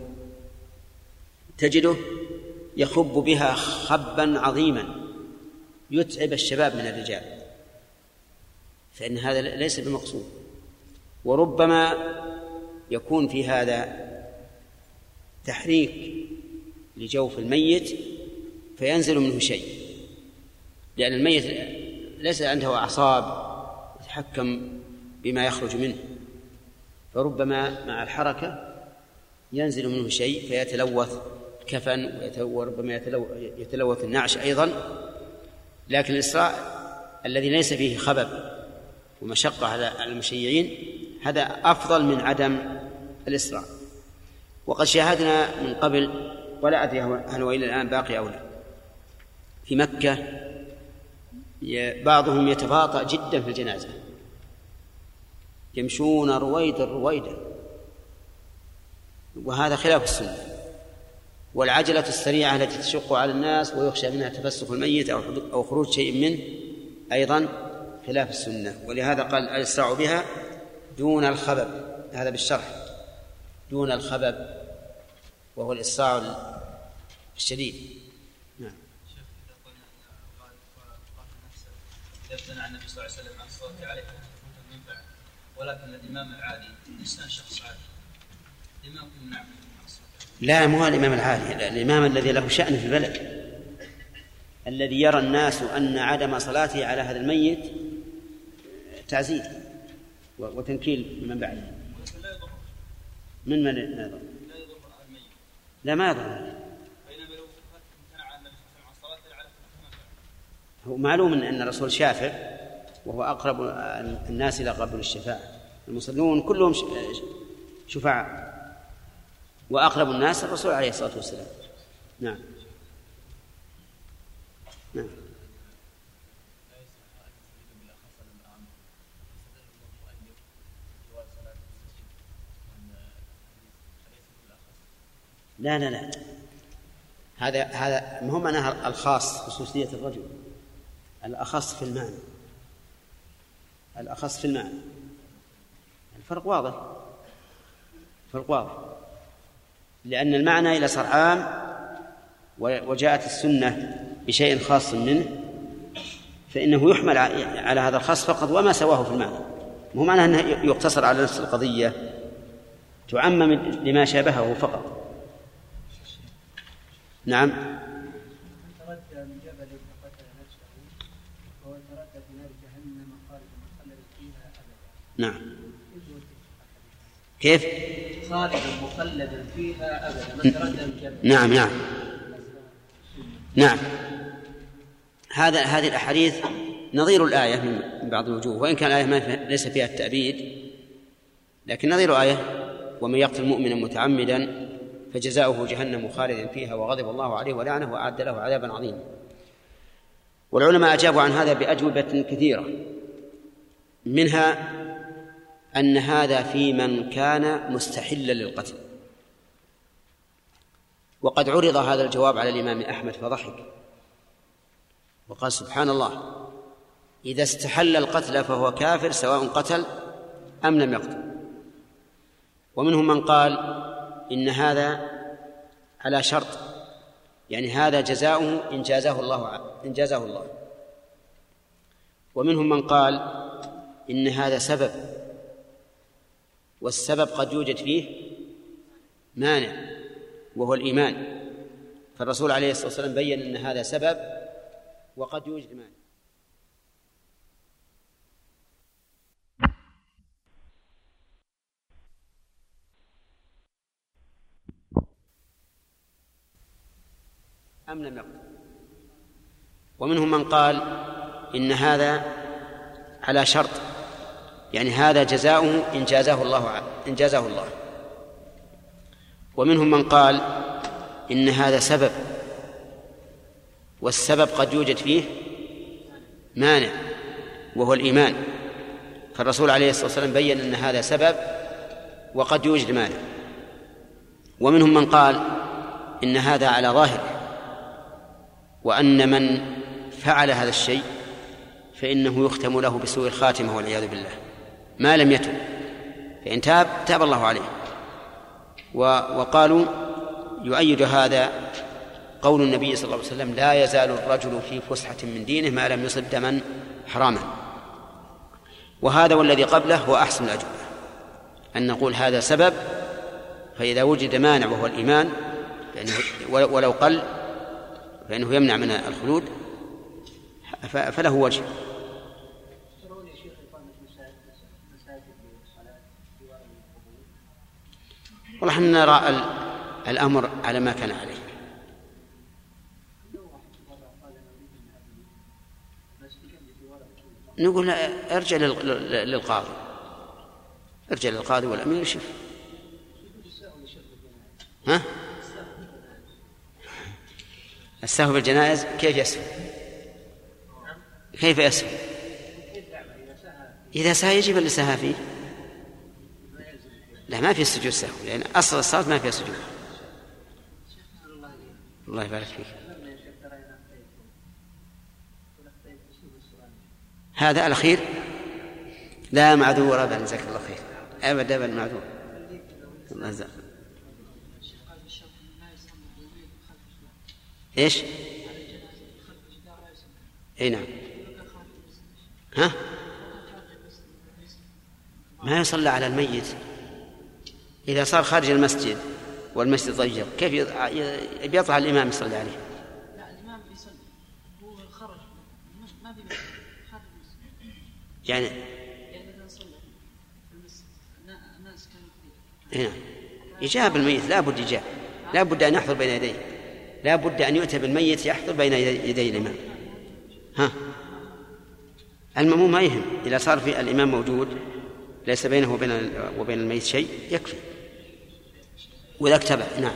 تجده يخب بها خبا عظيما يتعب الشباب من الرجال فإن هذا ليس بمقصود. وربما يكون في هذا تحريك لجوف الميت فينزل منه شيء لأن الميت ليس عنده أعصاب يتحكم بما يخرج منه فربما مع الحركة ينزل منه شيء فيتلوث كفن وربما يتلوث النعش أيضا لكن الإسراء الذي ليس فيه خبب ومشقة على المشيعين هذا أفضل من عدم الإسراء وقد شاهدنا من قبل ولا أدري هل هو إلى الآن باقي أو لا. في مكة بعضهم يتباطأ جدا في الجنازة. يمشون رويدا رويدا. وهذا خلاف السنة. والعجلة السريعة التي تشق على الناس ويخشى منها تفسخ الميت أو أو خروج شيء منه أيضا خلاف السنة. ولهذا قال الإسراع بها دون الخبب هذا بالشرح دون الخبب وهو الإسراع الشديد. نعم. إذا امتنع النبي صلى الله عليه وسلم عن الصلاة عليه المنفعة ولكن الإمام العادي إنسان شخص عادي الإمام يمنع لا مو الإمام العادي الإمام الذي له شأن في البلد الذي يرى الناس أن عدم صلاته على هذا الميت تعزيز. وتنكيل من بعده من من لا يضر لا ما يضر هو معلوم ان الرسول شافع وهو أقرب الناس إلى قبول الشفاعة. المصلون كلهم شفعاء وأقرب الناس الرسول عليه الصلاة والسلام. نعم. نعم. لا لا لا. هذا هذا ما هو معناها الخاص خصوصية الرجل؟ الأخص في المعنى. الأخص في المعنى. الفرق واضح. الفرق واضح. لأن المعنى إلى صار عام وجاءت السنة بشيء خاص منه فإنه يحمل على هذا الخاص فقط وما سواه في المعنى. مو معنى أنه يقتصر على نفس القضية تعمم لما شابهه فقط نعم تردى من جبل فقتل نفسه وهو تردى في نار جهنم خالدا مخلدا فيها ابدا نعم. كيف؟ خالدا مخلدا فيها ابدا نعم نعم. نعم. هذا هذه الأحاديث نظير الآية من بعض الوجوه وإن كان الآية ما ليس فيها التأبيد لكن نظير آية ومن يقتل مؤمنا متعمدا فجزاؤه جهنم خالدا فيها وغضب الله عليه ولعنه وأعد له عذابا عظيما. والعلماء أجابوا عن هذا بأجوبة كثيرة منها أن هذا في من كان مستحلا للقتل. وقد عرض هذا الجواب على الإمام أحمد فضحك. وقال سبحان الله إذا استحل القتل فهو كافر سواء قتل أم لم يقتل. ومنهم من قال إن هذا على شرط. يعني هذا جزاؤه إن جازاه الله إن جازاه الله. ومنهم من قال إن هذا سبب والسبب قد يوجد فيه مانع وهو الإيمان. فالرسول عليه الصلاة والسلام بين أن هذا سبب وقد يوجد مانع. أم لم يقل. ومنهم من قال إن هذا على شرط يعني هذا جزاؤه إن جازاه الله إن جازاه الله. ومنهم من قال إن هذا سبب والسبب قد يوجد فيه مانع وهو الإيمان. فالرسول عليه الصلاة والسلام بين أن هذا سبب وقد يوجد مانع. ومنهم من قال إن هذا على ظاهره. وأن من فعل هذا الشيء فإنه يختم له بسوء الخاتمة والعياذ بالله. ما لم يتب فإن تاب تاب الله عليه. وقالوا يؤيد هذا قول النبي صلى الله عليه وسلم لا يزال الرجل في فسحة من دينه ما لم يصب دما حراما. وهذا والذي قبله هو أحسن الأجوبة. أن نقول هذا سبب فإذا وجد مانع وهو الإيمان فإنه ولو قل فإنه يمنع من الخلود فله وجه. والله إحنا نرى الأمر على ما كان عليه. نقول ارجع للقاضي. ارجع للقاضي والأمير شوف. ها؟ السهو في الجنائز كيف يسهو؟ كيف يسهو؟ إذا سهى يجب اللي سهى فيه. لا ما في سجود سهو لأن أصل الصلاة ما فيها سجود. الله يبارك فيك. هذا الأخير لا معذور أبدا جزاك الله خير. أبدا أبدا معذور. الله يجزاك. إيش؟ إي نعم. ها؟ ما يصلى على الميت إذا صار خارج المسجد والمسجد ضيق كيف يطلع الإمام يصلي عليه؟ لا الإمام يصلي. هو خرج. ما في خارج المسجد. يعني؟ يعني إذا صلى في المسجد الناس كانوا نعم. إجاب الميت لا بد إجاب لا بد أن يحضر بين يديه. لا بد أن يؤتى بالميت يحضر بين يدي الإمام. ها؟ المأموم ما يهم. إذا صار في الإمام موجود ليس بينه وبين وبين الميت شيء يكفي. وإذا اكتبع نعم.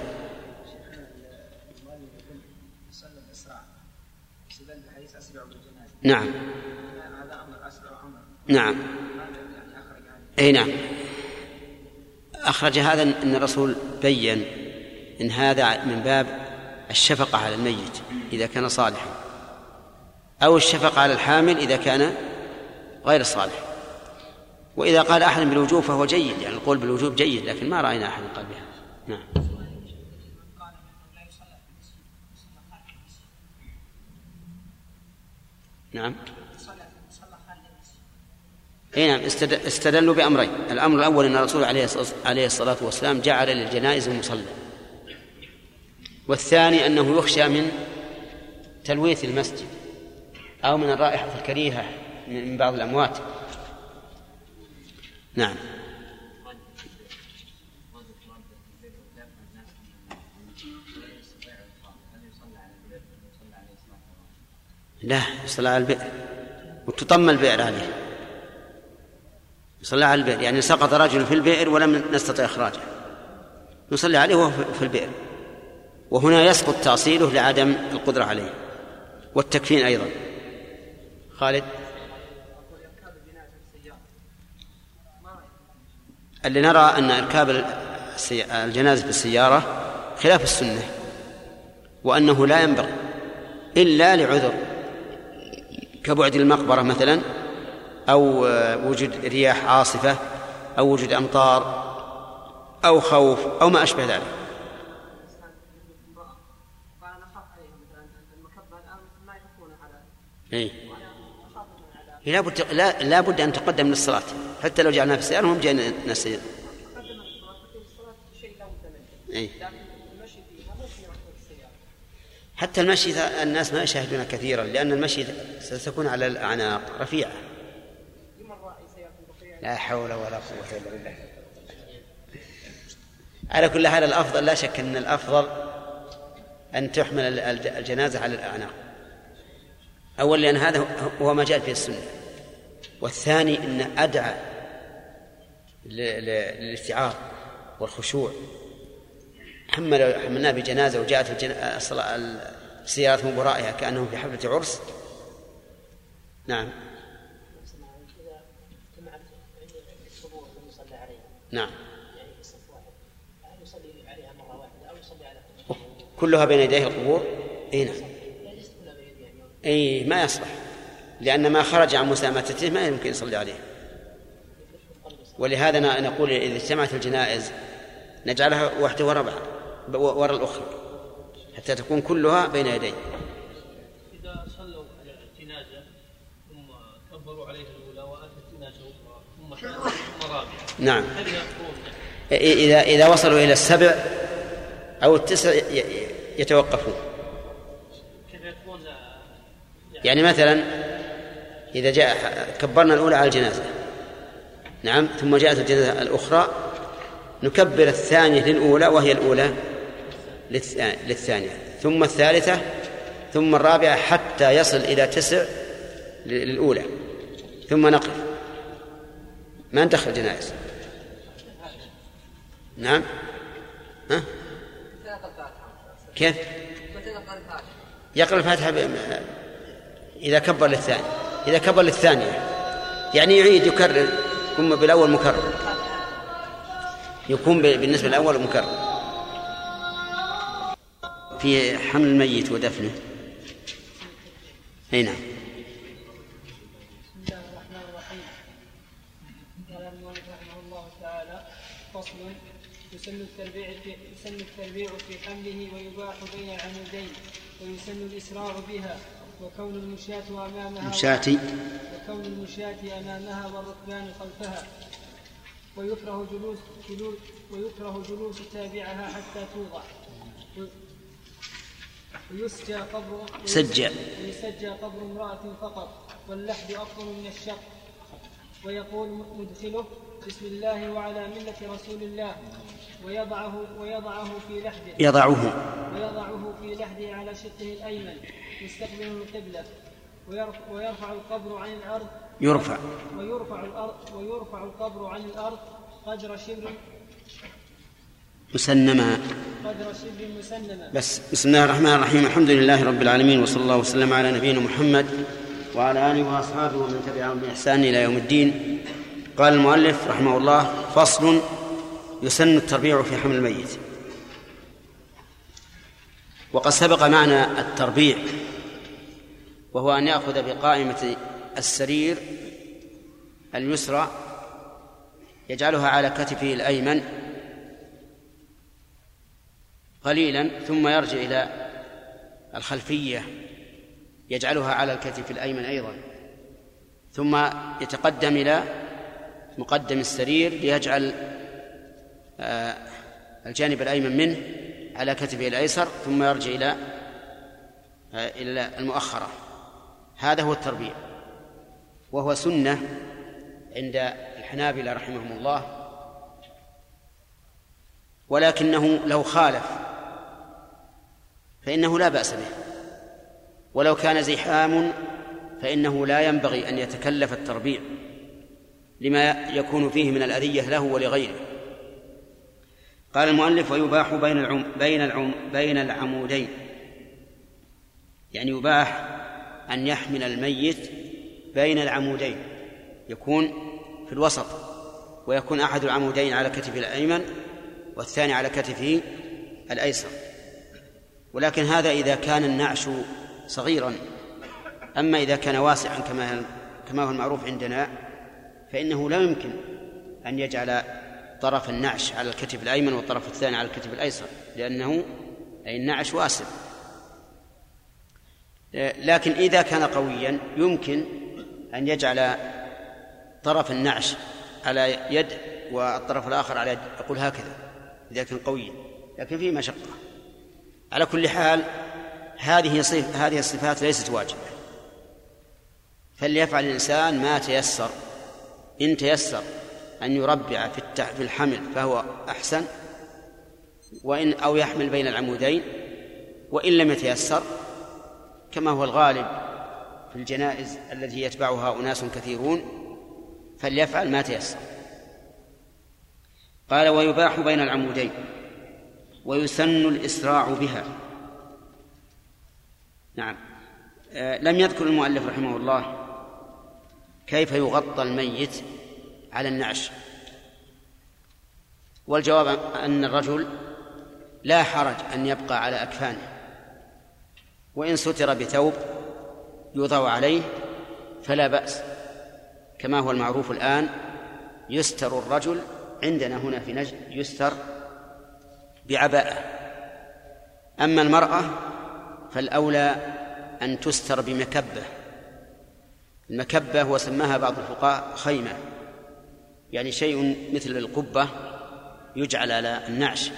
نعم. نعم. إي نعم. أخرج هذا إن الرسول بين إن هذا من باب الشفقة على الميت إذا كان صالحا أو الشفقة على الحامل إذا كان غير صالح. وإذا قال أحد بالوجوب فهو جيد يعني القول بالوجوب جيد لكن ما رأينا أحد قال بها نعم. نعم. إي نعم استدلوا بأمرين. الأمر الأول أن الرسول عليه الصلاة والسلام جعل للجنائز مصلى. والثاني أنه يخشى من تلويث المسجد أو من الرائحة الكريهة من بعض الأموات. نعم. لا يصلى على البئر. وتطم البئر عليه. يصلى على البئر. يعني سقط رجل في البئر ولم نستطع إخراجه. نصلي عليه وهو في البئر. وهنا يسقط تأصيله لعدم القدرة عليه. والتكفين أيضا. خالد؟ اللي نرى أن إركاب الجنازة بالسيارة خلاف السنة وأنه لا ينبغي إلا لعذر كبعد المقبرة مثلا أو وجود رياح عاصفة أو وجود أمطار أو خوف أو ما أشبه ذلك. إيه؟ لا بد لا لا بد أن تقدم للصلاه حتى لو جعلناها في السيارة هم جايين نسير إيه؟ حتى المشي الناس ما يشاهدون كثيرا لأن المشي ستكون على الأعناق رفيعة. لا حول ولا قوة إلا بالله. على كل حال الأفضل لا شك أن الأفضل أن تحمل الجنازة على الأعناق. أولا لأن هذا هو ما جاء في السنة. والثاني أن أدعى للاستعار والخشوع. حمل حملناه بجنازة وجاءت السيارات من ورائها كأنهم في حفلة عرس. نعم. نعم. كلها بين يديه القبور؟ اي نعم. إي ما يصلح. لأن ما خرج عن مسامتته ما يمكن يصلي عليه. ولهذا نقول إذا اجتمعت الجنائز نجعلها واحدة وراء بعض وراء الأخرى حتى تكون كلها بين يديه إذا صلوا على الجنازة ثم كبروا عليه الأولى وأتت الجنازة ثم ثم رابعة نعم. إذا إذا وصلوا إلى السبع أو التسع يتوقفون. يعني مثلا إذا جاء كبرنا الأولى على الجنازة. نعم ثم جاءت الجنازة الأخرى نكبر الثانية للأولى وهي الأولى للثانية. ثم الثالثة ثم الرابعة حتى يصل إلى تسع للأولى. ثم نقف. ما ندخل جنائز. نعم. ها؟ كيف؟ يقرأ الفاتحة إذا كبر للثاني إذا كبر للثانية. يعني يعيد يكرر يكون بالأول مكرر. يكون بالنسبة للأول مكرر. في حمل الميت ودفنه. أي نعم. يسن التربيع في يسن التربيع في حمله ويباح بين العمودين ويسن الإسراع بها. وكون المشاة أمامها المشاة. وكون المشاة أمامها والركبان خلفها. ويكره جلوس جلوس ويكره جلوس تابعها حتى توضع. ويسجى قبر سجى. ويسجى قبر امرأة فقط. واللحد أفضل من الشق ويقول مدخله بسم الله وعلى ملة رسول الله. ويضعه ويضعه في لحده. يضعه. ويضعه في لحده على شقه الأيمن مستقبل القبلة ويرفع القبر عن الأرض. يرفع. ويرفع الأرض ويرفع القبر عن الأرض قدر شبر مسنما. قدر شبر مسنما. بس بسم الله الرحمن الرحيم. الحمد لله رب العالمين وصلى الله وسلم على نبينا محمد وعلى آله وأصحابه ومن تبعهم بإحسان إلى يوم الدين. قال المؤلف رحمه الله فصل يسن التربيع في حمل الميت. وقد سبق معنى التربيع وهو أن يأخذ بقائمة السرير اليسرى يجعلها على كتفه الأيمن قليلا ثم يرجع إلى الخلفية يجعلها على الكتف الأيمن أيضا. ثم يتقدم إلى مقدم السرير ليجعل الجانب الأيمن منه على كتفه الأيسر ثم يرجع إلى آه، إلى المؤخرة. هذا هو التربيع وهو سنة عند الحنابلة رحمهم الله ولكنه لو خالف فإنه لا بأس به. ولو كان زحام فإنه لا ينبغي أن يتكلف التربيع لما يكون فيه من الأذية له ولغيره. قال المؤلف ويباح بين العم بين العم بين العمودين. يعني يباح أن يحمل الميت بين العمودين. يكون في الوسط ويكون أحد العمودين على كتفه الأيمن والثاني على كتفه الأيسر. ولكن هذا إذا كان النعش صغيرا. أما إذا كان واسعا كما كما هو المعروف عندنا فإنه لا يمكن أن يجعل طرف النعش على الكتف الأيمن والطرف الثاني على الكتف الأيسر لأنه أي النعش واسع. لكن إذا كان قويا يمكن أن يجعل طرف النعش على يد والطرف الآخر على يد يقول هكذا إذا كان قويا لكن فيه مشقة. على كل حال هذه صف هذه الصفات ليست واجبة. فليفعل الإنسان ما تيسر. إن تيسر أن يربع في الحمل فهو أحسن وإن أو يحمل بين العمودين وإن لم يتيسر كما هو الغالب في الجنائز التي يتبعها أناس كثيرون فليفعل ما تيسر. قال ويباح بين العمودين ويسن الإسراع بها. نعم. آه لم يذكر المؤلف رحمه الله كيف يغطى الميت على النعش. والجواب أن الرجل لا حرج أن يبقى على أكفانه. وإن ستر بثوب يوضع عليه فلا بأس. كما هو المعروف الآن يستر الرجل عندنا هنا في نجد يستر بعباءة. أما المرأة فالأولى أن تستر بمكبة. المكبة وسماها بعض الفقهاء خيمة. يعني شيء مثل القبة يجعل على النعش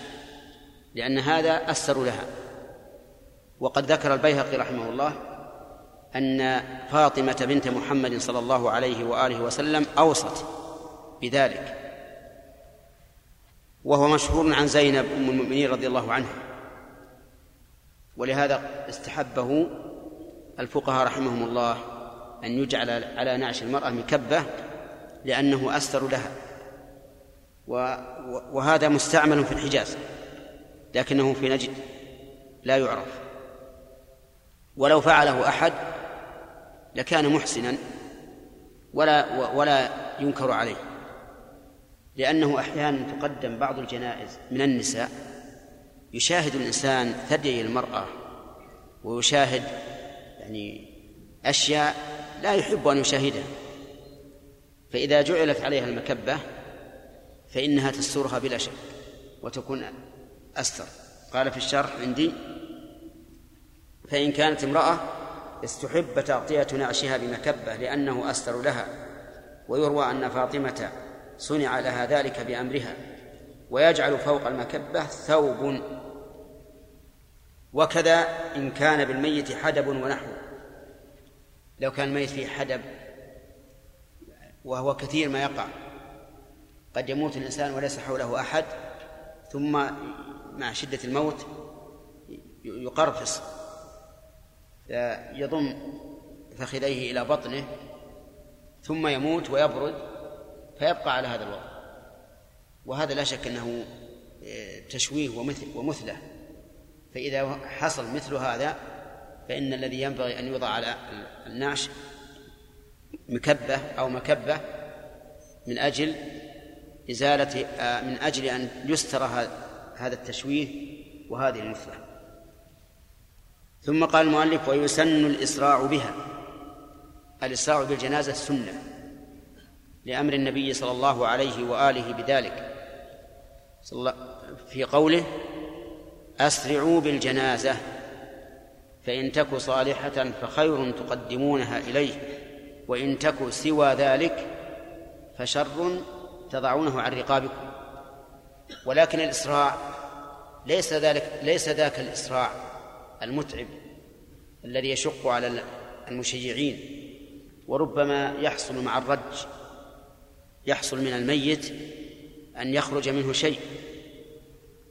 لأن هذا أستر لها. وقد ذكر البيهقي رحمه الله أن فاطمة بنت محمد صلى الله عليه وآله وسلم أوصت بذلك. وهو مشهور عن زينب أم المؤمنين رضي الله عنها. ولهذا استحبه الفقهاء رحمهم الله أن يجعل على نعش المرأة مكبة لأنه أستر لها. وهذا مستعمل في الحجاز لكنه في نجد لا يعرف. ولو فعله أحد لكان محسنا ولا ولا ينكر عليه. لأنه أحيانا تقدم بعض الجنائز من النساء يشاهد الإنسان ثدي المرأة ويشاهد يعني أشياء لا يحب أن يشاهدها. فإذا جعلت عليها المكبة فإنها تسترها بلا شك وتكون أستر. قال في الشرح عندي فإن كانت امرأة استحب تغطية نعشها بمكبة لأنه أستر لها ويروى أن فاطمة صنع لها ذلك بأمرها ويجعل فوق المكبة ثوب. وكذا إن كان بالميت حدب ونحوه لو كان الميت فيه حدب وهو كثير ما يقع. قد يموت الإنسان وليس حوله أحد ثم مع شدة الموت يقرفص يضم فخذيه إلى بطنه ثم يموت ويبرد فيبقى على هذا الوضع. وهذا لا شك أنه آه، تشويه ومثل ومثله. فإذا حصل مثل هذا فإن الذي ينبغي أن يوضع على النعش مكبة أو مكبة من أجل إزالة آه، من أجل أن يستر هذا التشويه وهذه المثلة ثم قال المؤلف ويسن الإسراع بها. الإسراع بالجنازة سنة لأمر النبي صلى الله عليه وآله بذلك. في قوله أسرعوا بالجنازة فإن تك صالحة فخير تقدمونها إليه. وإن تك سوى ذلك فشر تضعونه عن رقابكم. ولكن الإسراع ليس ذلك ليس ذاك الإسراع المتعب الذي يشق على المشيعين وربما يحصل مع الرج يحصل من الميت أن يخرج منه شيء.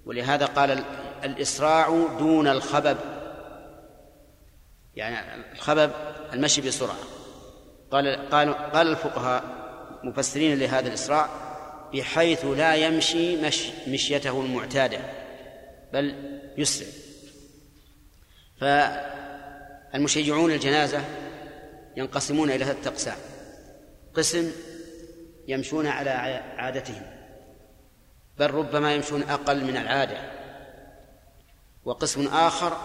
ولهذا قال الإسراع دون الخبب. يعني الخبب المشي بسرعة. قال قال قال الفقهاء مفسرين لهذا الإسراع بحيث لا يمشي مش مشيته المعتادة بل يسرع. فالمشيعون الجنازة ينقسمون إلى ثلاثة أقسام. قسم يمشون على عادتهم بل ربما يمشون أقل من العادة. وقسم آخر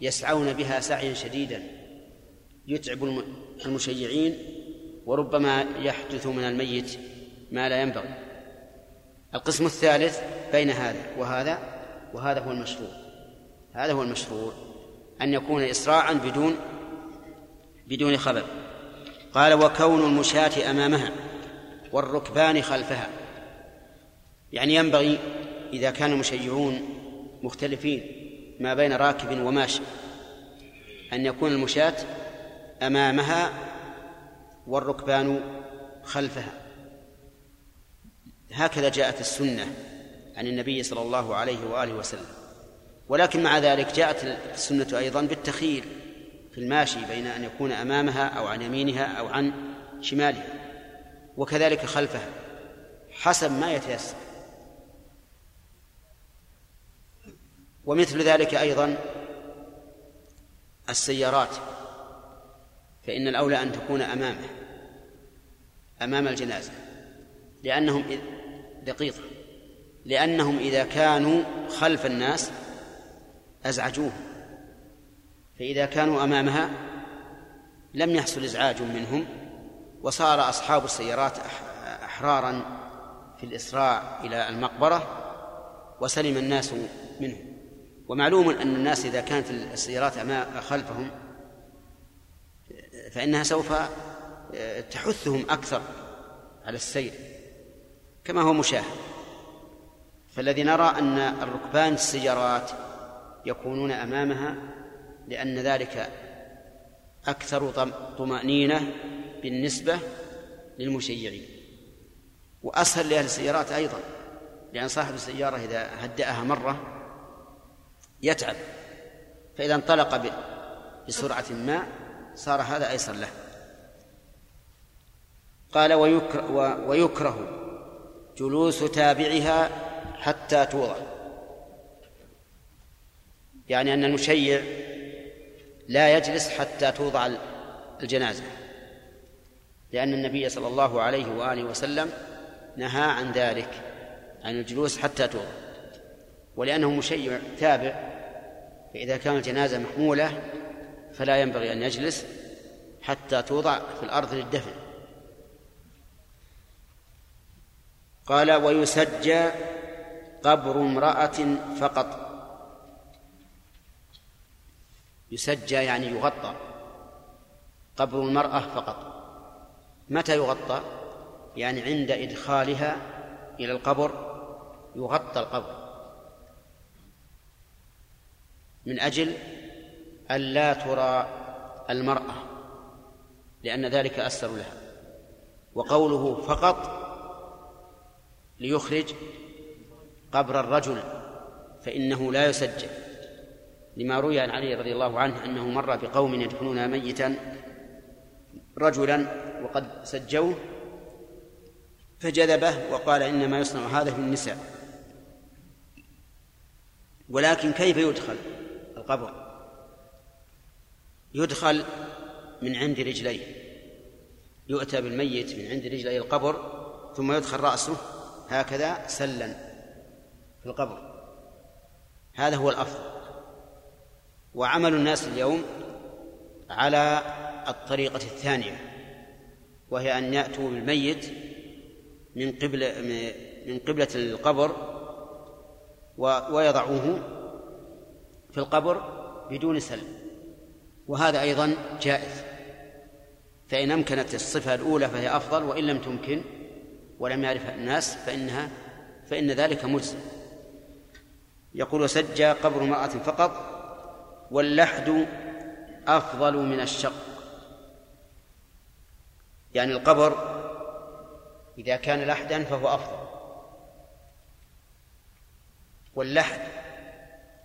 يسعون بها سعيا شديدا. يتعب المشيعين وربما يحدث من الميت ما لا ينبغي. القسم الثالث بين هذا وهذا وهذا هو المشروع. هذا هو المشروع أن يكون إسراعا بدون بدون خبر. قال وكون المشاة أمامها والركبان خلفها. يعني ينبغي إذا كان المشيعون مختلفين ما بين راكب وماشي أن يكون المشاة أمامها والركبان خلفها. هكذا جاءت السنة عن النبي صلى الله عليه وآله وسلم. ولكن مع ذلك جاءت السنة أيضا بالتخيير في الماشي بين أن يكون أمامها أو عن يمينها أو عن شمالها وكذلك خلفها حسب ما يتيسر. ومثل ذلك أيضا السيارات. فإن الأولى أن تكون أمامه أمام الجنازة لأنهم دقيقة لأنهم إذا كانوا خلف الناس أزعجوهم فإذا كانوا أمامها لم يحصل إزعاج منهم وصار أصحاب السيارات أحرارا في الإسراع إلى المقبرة وسلم الناس منهم. ومعلوم أن الناس إذا كانت السيارات خلفهم فإنها سوف تحثهم أكثر على السير كما هو مشاهد. فالذي نرى أن الركبان السيارات يكونون أمامها لأن ذلك أكثر طمأنينة بالنسبة للمشيعين وأسهل لأهل السيارات أيضا لأن صاحب السيارة إذا هدأها مرة يتعب فإذا انطلق بسرعة ما صار هذا أيسر له. قال ويكره, ويكره جلوس تابعها حتى توضع. يعني أن المشيع لا يجلس حتى توضع الجنازة. لأن النبي صلى الله عليه وآله وسلم نهى عن ذلك عن الجلوس حتى توضع. ولأنه مشيع تابع فإذا كانت الجنازة محمولة فلا ينبغي أن يجلس حتى توضع في الأرض للدفن. قال ويسجى قبر امرأة فقط. يسجى يعني يغطى قبر المرأة فقط. متى يغطى؟ يعني عند إدخالها إلى القبر يغطى القبر. من أجل ألا ترى المرأة لأن ذلك أسر لها. وقوله فقط ليخرج قبر الرجل فإنه لا يسجل. لما روي عن علي رضي الله عنه أنه مر بقوم يدفنون ميتا رجلا وقد سجوه فجذبه وقال إنما يصنع هذا في النساء ولكن كيف يدخل القبر؟ يدخل من عند رجليه. يؤتى بالميت من عند رجلي القبر ثم يدخل رأسه هكذا سلا في القبر. هذا هو الأفضل. وعمل الناس اليوم على الطريقة الثانية وهي أن يأتوا بالميت من قبل من قبلة القبر ويضعوه في القبر بدون سلم وهذا أيضا جائز. فإن أمكنت الصفة الأولى فهي أفضل وإن لم تمكن ولم يعرفها الناس فإنها فإن ذلك مجزم يقول سجى قبر امرأة فقط واللحد أفضل من الشق. يعني القبر إذا كان لحدا فهو أفضل. واللحد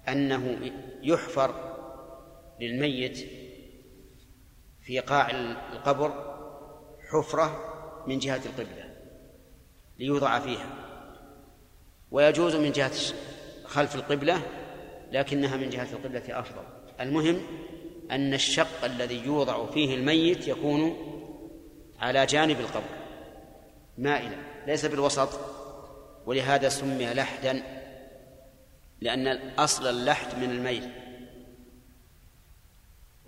أنه يحفر للميت في قاع القبر حفرة من جهة القبلة ليوضع فيها. ويجوز من جهة خلف القبلة لكنها من جهة القبلة أفضل. المهم أن الشق الذي يوضع فيه الميت يكون على جانب القبر. مائلا ليس بالوسط ولهذا سمي لحدا لأن أصل اللحد من الميل.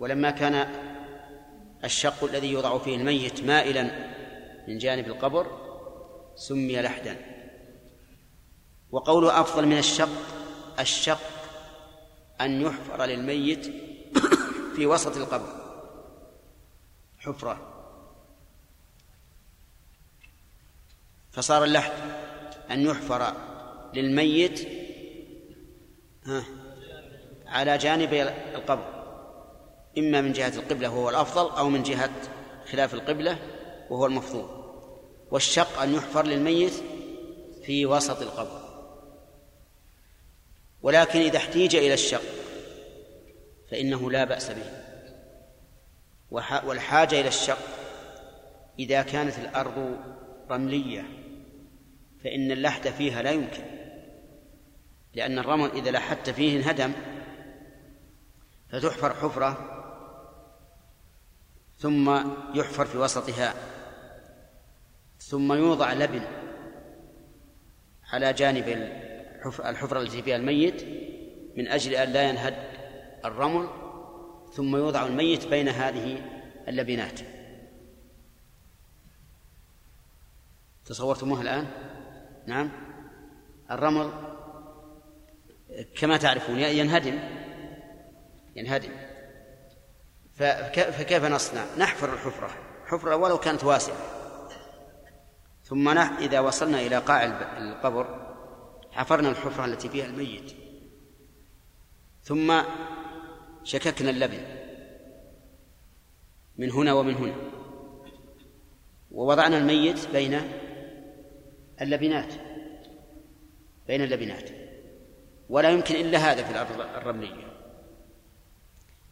ولما كان الشق الذي يوضع فيه الميت مائلا من جانب القبر سمي لحدا. وقوله أفضل من الشق الشق أن يحفر للميت في وسط القبر. حفرة. فصار اللحد أن يحفر للميت على جانبي القبر. إما من جهة القبلة وهو الأفضل أو من جهة خلاف القبلة وهو المفضول. والشق أن يحفر للميت في وسط القبر. ولكن إذا احتيج إلى الشق فإنه لا بأس به. والحاجة إلى الشق إذا كانت الأرض رملية فإن اللحد فيها لا يمكن. لأن الرمل إذا لحدت فيه انهدم فتحفر حفرة ثم يحفر في وسطها ثم يوضع لبن على جانب الحفرة التي فيها الميت من أجل أن لا ينهد الرمل ثم يوضع الميت بين هذه اللبنات. تصورتموها الآن؟ نعم. الرمل كما تعرفون ينهدم ينهدم. فكيف نصنع؟ نحفر الحفرة. حفرة ولو كانت واسعة. ثم إذا وصلنا إلى قاع القبر حفرنا الحفرة التي فيها الميت. ثم شككنا اللبن. من هنا ومن هنا. ووضعنا الميت بين اللبنات. بين اللبنات. ولا يمكن إلا هذا في الأرض الرملية.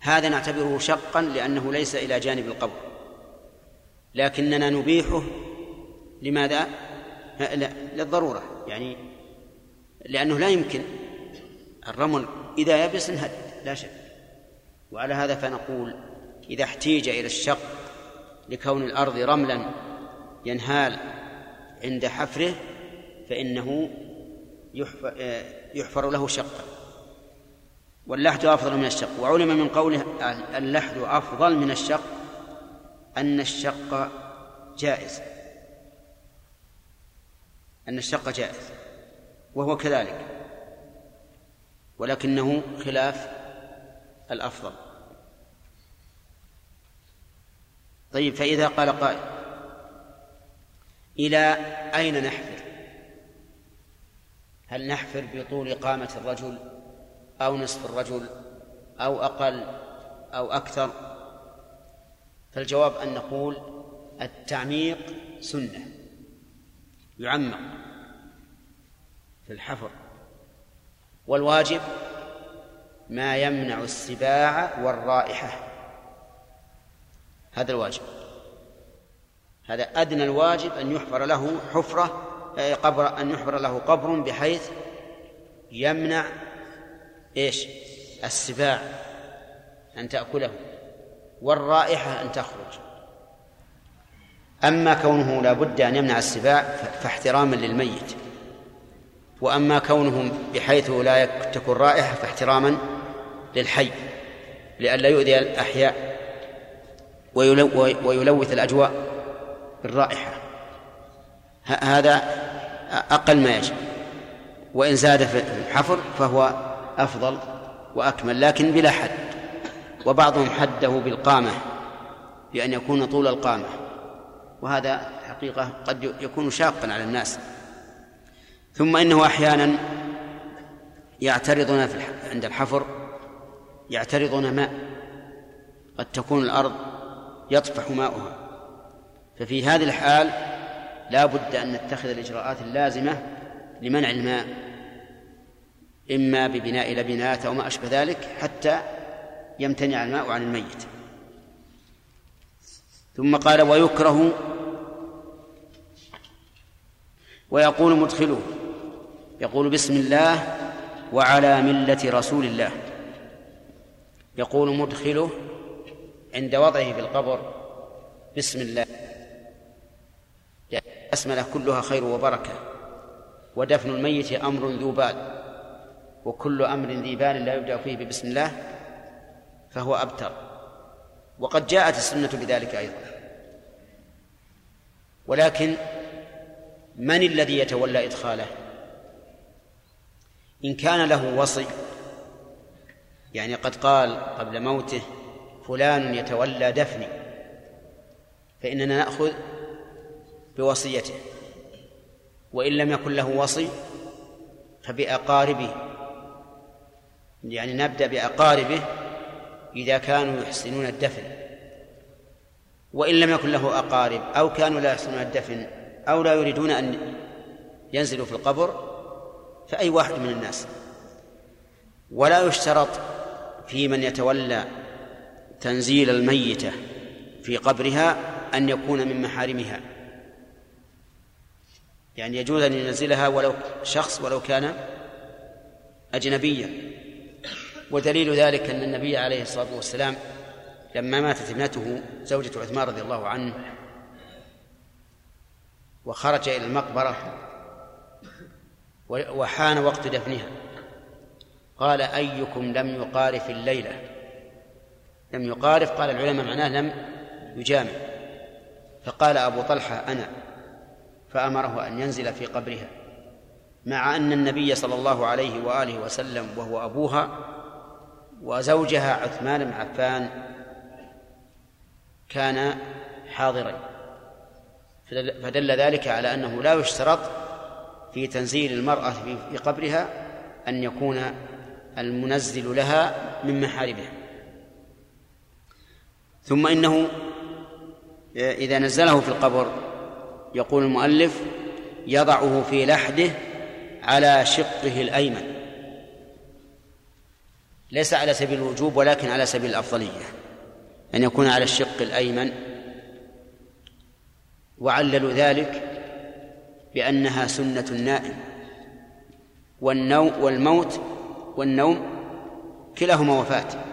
هذا نعتبره شقا لأنه ليس إلى جانب القبر. لكننا نبيحه لماذا؟ لا للضرورة. يعني لأنه لا يمكن الرمل إذا يبس انهد لا شك. وعلى هذا فنقول إذا احتيج إلى الشق لكون الأرض رملا ينهال عند حفره فإنه يحفر له شقا. واللحد أفضل من الشق. وعلم من قوله اللحد أفضل من الشق أن الشق جائز. أن الشق جائز. وهو كذلك. ولكنه خلاف الأفضل. طيب فإذا قال قائل إلى أين نحفر؟ هل نحفر بطول قامة الرجل أو نصف الرجل أو أقل أو أكثر؟ فالجواب أن نقول التعميق سنة. يعمق في الحفر. والواجب ما يمنع السباع والرائحة. هذا الواجب. هذا أدنى الواجب أن يحفر له حفرة قبر أن يحفر له قبر بحيث يمنع إيش؟ السباع أن تأكله والرائحة أن تخرج. أما كونه لا بد أن يمنع السباع فاحتراما للميت. وأما كونه بحيث لا تكون رائحة فاحتراما للحي لئلا يؤذي الأحياء ويلوث الأجواء بالرائحة. هذا أقل ما يجب. وإن زاد في الحفر فهو أفضل وأكمل لكن بلا حد. وبعضهم حده بالقامة بأن يكون طول القامة. وهذا حقيقة قد يكون شاقا على الناس. ثم إنه أحيانا يعترضون في عند الحفر يعترضون ماء. قد تكون الأرض يطفح ماؤها. ففي هذه الحال لا بد أن نتخذ الإجراءات اللازمة لمنع الماء. إما ببناء لبنات أو ما أشبه ذلك حتى يمتنع الماء عن الميت. ثم قال ويكره ويقول مدخله يقول بسم الله وعلى ملة رسول الله. يقول مدخله عند وضعه في القبر بسم الله. البسملة كلها خير وبركة ودفن الميت أمر ذو بال. وكل أمر ذي بال لا يبدأ فيه ببسم الله فهو أبتر. وقد جاءت السنة بذلك أيضا. ولكن من الذي يتولى إدخاله؟ إن كان له وصي يعني قد قال قبل موته فلان يتولى دفني فإننا نأخذ بوصيته. وإن لم يكن له وصي فبأقاربه. يعني نبدأ بأقاربه إذا كانوا يحسنون الدفن. وإن لم يكن له أقارب أو كانوا لا يحسنون الدفن أو لا يريدون أن ينزلوا في القبر فأي واحد من الناس؟ ولا يشترط في من يتولى تنزيل الميتة في قبرها أن يكون من محارمها. يعني يجوز أن ينزلها ولو شخص ولو كان أجنبيا. ودليل ذلك أن النبي عليه الصلاة والسلام لما ماتت ابنته زوجة عثمان رضي الله عنه وخرج إلى المقبرة وحان وقت دفنها قال أيكم لم يقارف الليلة؟ لم يقارف قال العلماء معناه لم يجامع. فقال أبو طلحة أنا. فأمره أن ينزل في قبرها مع أن النبي صلى الله عليه وآله وسلم وهو أبوها وزوجها عثمان بن عفان كان حاضرين فدل ذلك على أنه لا يشترط في تنزيل المرأة في قبرها أن يكون المنزل لها من محارمها. ثم إنه إذا نزله في القبر يقول المؤلف يضعه في لحده على شقه الأيمن. ليس على سبيل الوجوب ولكن على سبيل الأفضلية. أن يكون على الشق الأيمن. وعللوا ذلك بأنها سنة النائم. والنوم والموت والنوم كلاهما وفاة.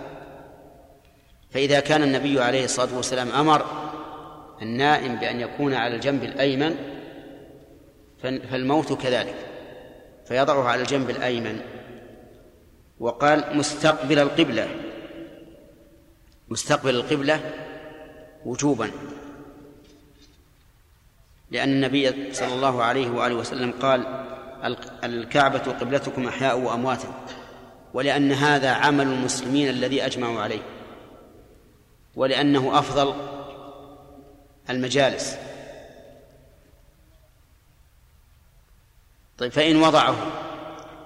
فإذا كان النبي عليه الصلاة والسلام أمر النائم بأن يكون على الجنب الأيمن فالموت كذلك. فيضعه على الجنب الأيمن. وقال مستقبل القبلة. مستقبل القبلة وجوبا. لأن النبي صلى الله عليه وآله وسلم قال الكعبة قبلتكم أحياء وأموات ولأن هذا عمل المسلمين الذي أجمعوا عليه ولأنه أفضل المجالس. طيب فإن وضعه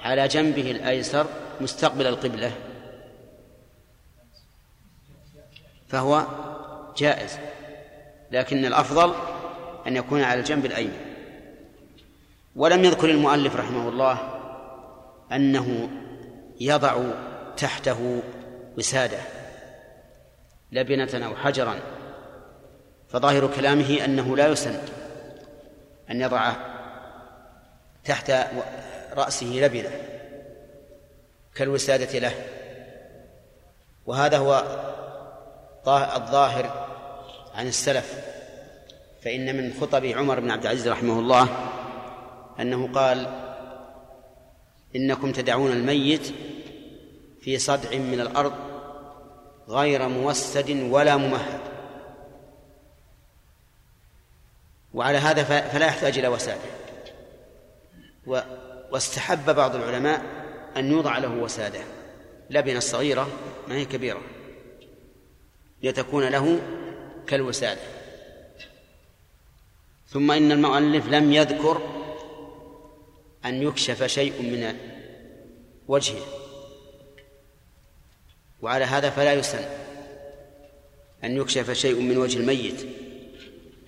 على جنبه الأيسر مستقبل القبلة. فهو جائز لكن الأفضل أن يكون على الجنب الأيمن. ولم يذكر المؤلف رحمه الله أنه يضع تحته وسادة لبنة أو حجرا. فظاهر كلامه أنه لا يسن أن يضع تحت رأسه لبنة. كالوسادة له. وهذا هو الظاهر عن السلف. فإن من خطب عمر بن عبد العزيز رحمه الله أنه قال إنكم تدعون الميت في صدع من الأرض غير موسد ولا ممهد. وعلى هذا فلا يحتاج إلى وسادة. واستحب بعض العلماء أن يوضع له وسادة. لبنة صغيرة ما هي كبيرة. لتكون له كالوسادة. ثم إن المؤلف لم يذكر أن يكشف شيء من وجهه. وعلى هذا فلا يسن أن يكشف شيء من وجه الميت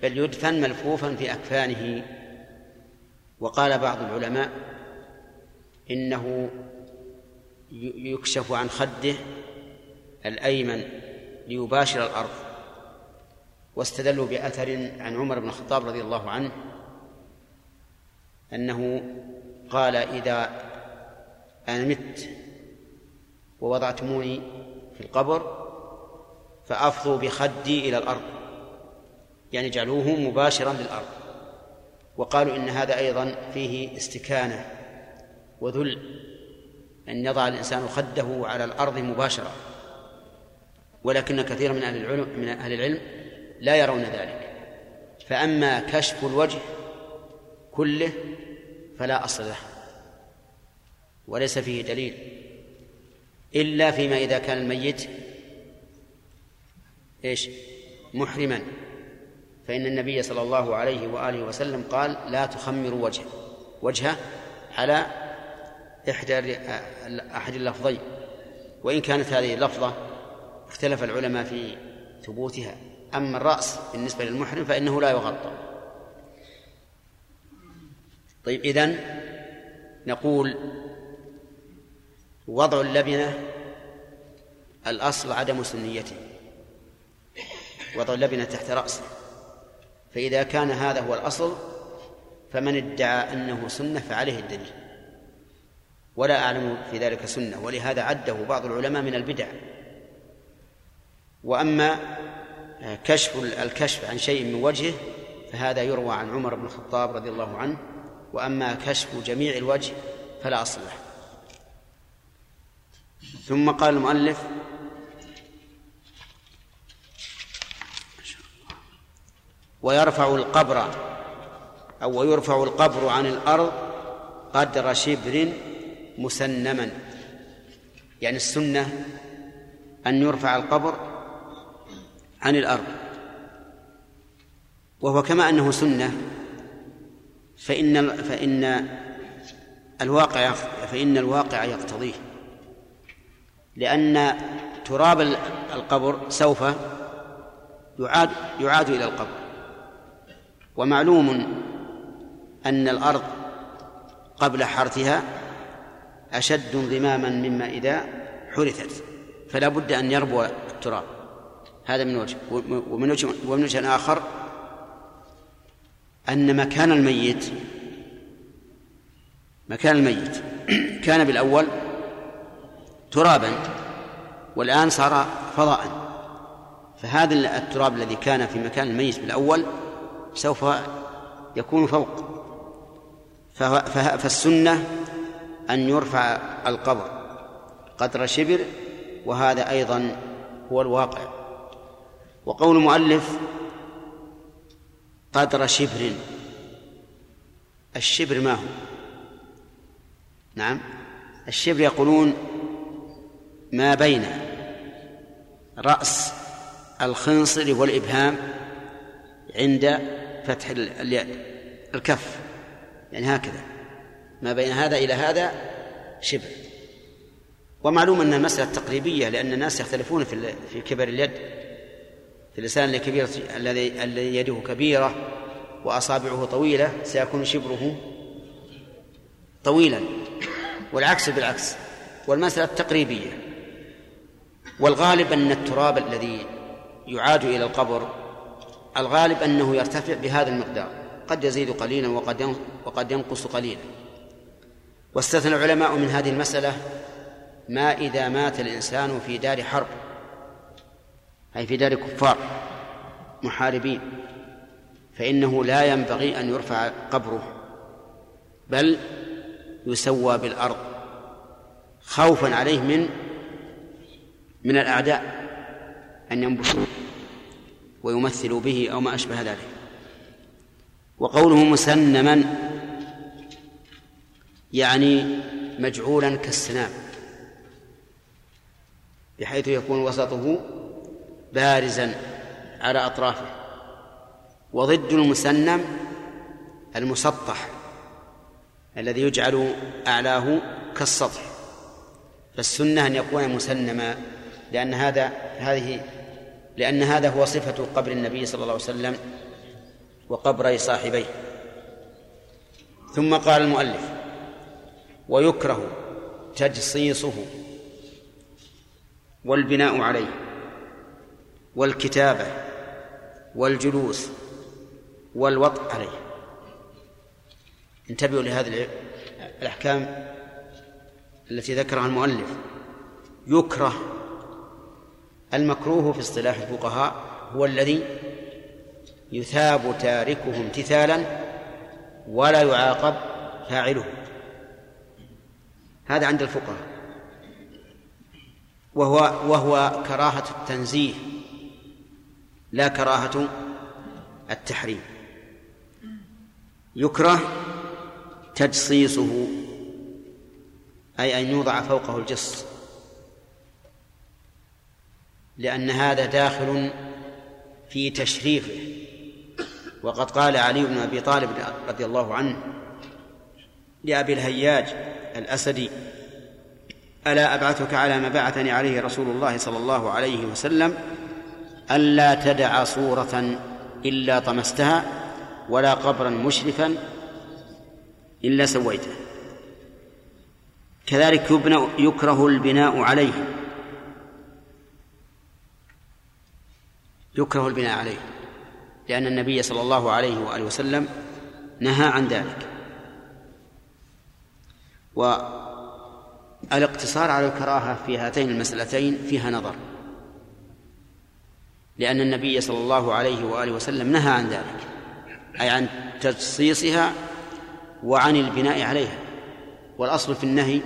بل يدفن ملفوفا في أكفانه. وقال بعض العلماء إنه يكشف عن خده الأيمن ليباشر الأرض. واستدلوا بأثر عن عمر بن الخطاب رضي الله عنه أنه قال إذا أنا مت ووضعتموني في القبر فأفضوا بخدي إلى الأرض. يعني جعلوه مباشرا للأرض. وقالوا إن هذا أيضا فيه استكانة وذل. أن يضع الإنسان خده على الأرض مباشرة. ولكن كثيرا من أهل العلم من أهل العلم لا يرون ذلك. فأما كشف الوجه كله فلا أصل له. وليس فيه دليل. إلا فيما إذا كان الميت إيش؟ محرما. فإن النبي صلى الله عليه وآله وسلم قال لا تخمروا وجهه وجهه على إحدى أحد اللفظين وإن كانت هذه اللفظة اختلف العلماء في ثبوتها. أما الرأس بالنسبة للمحرم فإنه لا يغطى. طيب إذن نقول وضع اللبنة الأصل عدم سنيته. وضع اللبنة تحت رأسه. فإذا كان هذا هو الأصل فمن ادعى أنه سنة فعليه الدليل. ولا أعلم في ذلك سنة ولهذا عده بعض العلماء من البدع. وأما كشف الكشف عن شيء من وجهه فهذا يروى عن عمر بن الخطاب رضي الله عنه. وأما كشف جميع الوجه فلا أصل له. ثم قال المؤلف ويرفع القبر أو ويرفع القبر عن الأرض قدر شبر مسنما. يعني السنة أن يرفع القبر عن الأرض. وهو كما أنه سنة فإن فإن الواقع فإن الواقع يقتضيه. لأن تراب القبر سوف يعاد يعاد إلى القبر. ومعلوم أن الأرض قبل حرثها أشد انضماما مما إذا حرثت. فلا بد أن يربو التراب. هذا من وجه ومن وجه ومن وجه آخر أن مكان الميت مكان الميت كان بالأول ترابا والآن صار فضاء فهذا التراب الذي كان في مكان الميت بالأول سوف يكون فوق. فالسنة أن يرفع القبر قدر شبر وهذا أيضا هو الواقع. وقول المؤلف قدر شبر الشبر ما هو؟ نعم الشبر يقولون ما بين رأس الخنصر والإبهام عند فتح الكف يعني هكذا. ما بين هذا إلى هذا شبر ومعلوم أن المسألة تقريبية لأن الناس يختلفون في في كبر اليد. في الإنسان الكبير الذي الذي يده كبيرة وأصابعه طويلة سيكون شبره طويلا. والعكس بالعكس. والمسألة تقريبية. والغالب أن التراب الذي يعاد إلى القبر الغالب أنه يرتفع بهذا المقدار. قد يزيد قليلا وقد وقد ينقص قليلا. واستثنى العلماء من هذه المسألة ما إذا مات الإنسان في دار حرب أي في دار كفار محاربين فإنه لا ينبغي أن يرفع قبره بل يسوى بالأرض خوفا عليه من من الأعداء أن ينبشوه ويمثلوا به أو ما أشبه ذلك. وقوله مسنما يعني مجعولا كالسنام بحيث يكون وسطه بارزا على أطرافه وضد المسنم المسطح الذي يجعل أعلاه كالسطح. فالسنة أن يكون مسنما لأن هذا هذه لأن هذا هو صفة قبر النبي صلى الله عليه وسلم وقبر صاحبيه. ثم قال المؤلف ويكره تجصيصه والبناء عليه والكتابة والجلوس والوطء عليه. انتبهوا لهذه الأحكام التي ذكرها المؤلف. يكره المكروه في اصطلاح الفقهاء هو الذي يثاب تاركه امتثالا ولا يعاقب فاعله. هذا عند الفقهاء. وهو وهو كراهة التنزيه لا كراهة التحريم. يكره تجصيصه أي أن يوضع فوقه الجص لأن هذا داخل في تشريفه. وقد قال علي بن أبي طالب رضي الله عنه لأبي الهياج الأسدي ألا أبعثك على ما بعثني عليه رسول الله صلى الله عليه وسلم ألا تدع صورة إلا طمستها ولا قبرا مشرفا إلا سويته. كذلك يبنى يكره البناء عليه. يكره البناء عليه لأن النبي صلى الله عليه وآله وسلم نهى عن ذلك. والاقتصار على الكراهة في هاتين المسألتين فيها نظر. لأن النبي صلى الله عليه وآله وسلم نهى عن ذلك أي عن تجصيصها وعن البناء عليها. والأصل في النهي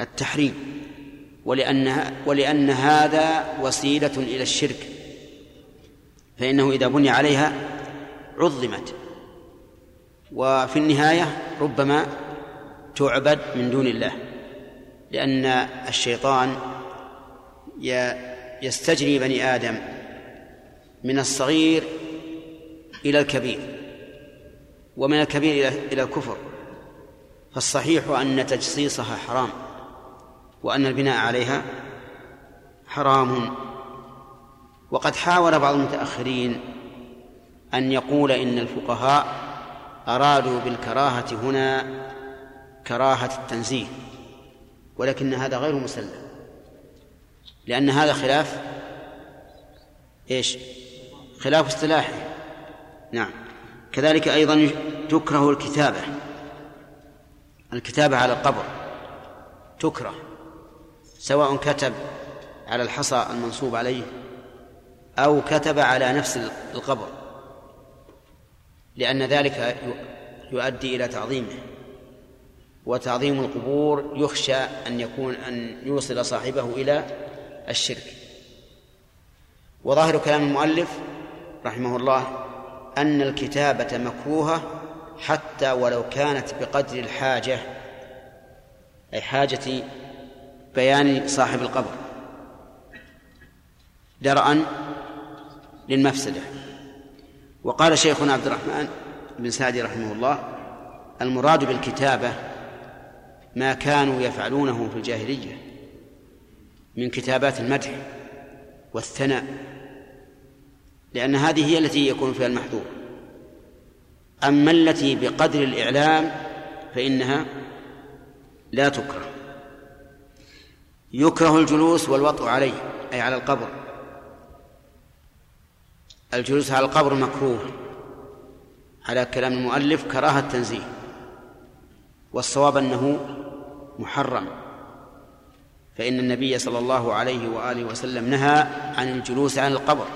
التحريم ولأن ولأن هذا وسيلة إلى الشرك فإنه إذا بني عليها عظمت. وفي النهاية ربما تعبد من دون الله لأن الشيطان يستجري بني آدم من الصغير إلى الكبير ومن الكبير إلى الكفر. فالصحيح أن تجصيصها حرام وأن البناء عليها حرام. وقد حاول بعض المتأخرين أن يقول إن الفقهاء أرادوا بالكراهة هنا كراهة التنزيه ولكن هذا غير مسلم. لأن هذا خلاف إيش؟ خلاف اصطلاحي. نعم. كذلك أيضا تكره الكتابة. الكتابة على القبر. تكره. سواء كتب على الحصى المنصوب عليه أو كتب على نفس القبر. لأن ذلك يؤدي إلى تعظيمه. وتعظيم القبور يخشى أن يكون أن يوصل صاحبه إلى الشرك. وظاهر كلام المؤلف رحمه الله أن الكتابة مكروهة حتى ولو كانت بقدر الحاجة أي حاجة بيان صاحب القبر. درءا للمفسدة. وقال شيخنا عبد الرحمن بن سعدي رحمه الله المراد بالكتابة ما كانوا يفعلونه في الجاهلية من كتابات المدح والثناء لأن هذه هي التي يكون فيها المحذور. أما التي بقدر الإعلام فإنها لا تكره. يكره الجلوس والوطء عليه أي على القبر. الجلوس على القبر مكروه على كلام المؤلف كراهة تنزيه والصواب أنه محرم. فإن النبي صلى الله عليه وآله وسلم نهى عن الجلوس على القبر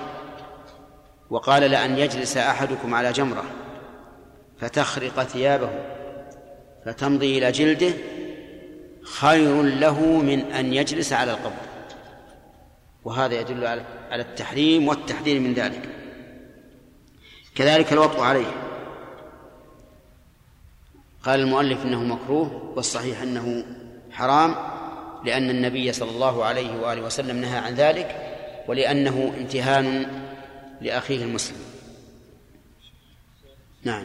وقال لأن يجلس أحدكم على جمرة فتخرق ثيابه فتمضي إلى جلده خير له من أن يجلس على القبر. وهذا يدل على التحريم والتحذير من ذلك. كذلك الوطء عليه. قال المؤلف إنه مكروه والصحيح إنه حرام لأن النبي صلى الله عليه وآله وسلم نهى عن ذلك ولأنه امتهان لأخيه المسلم. نعم.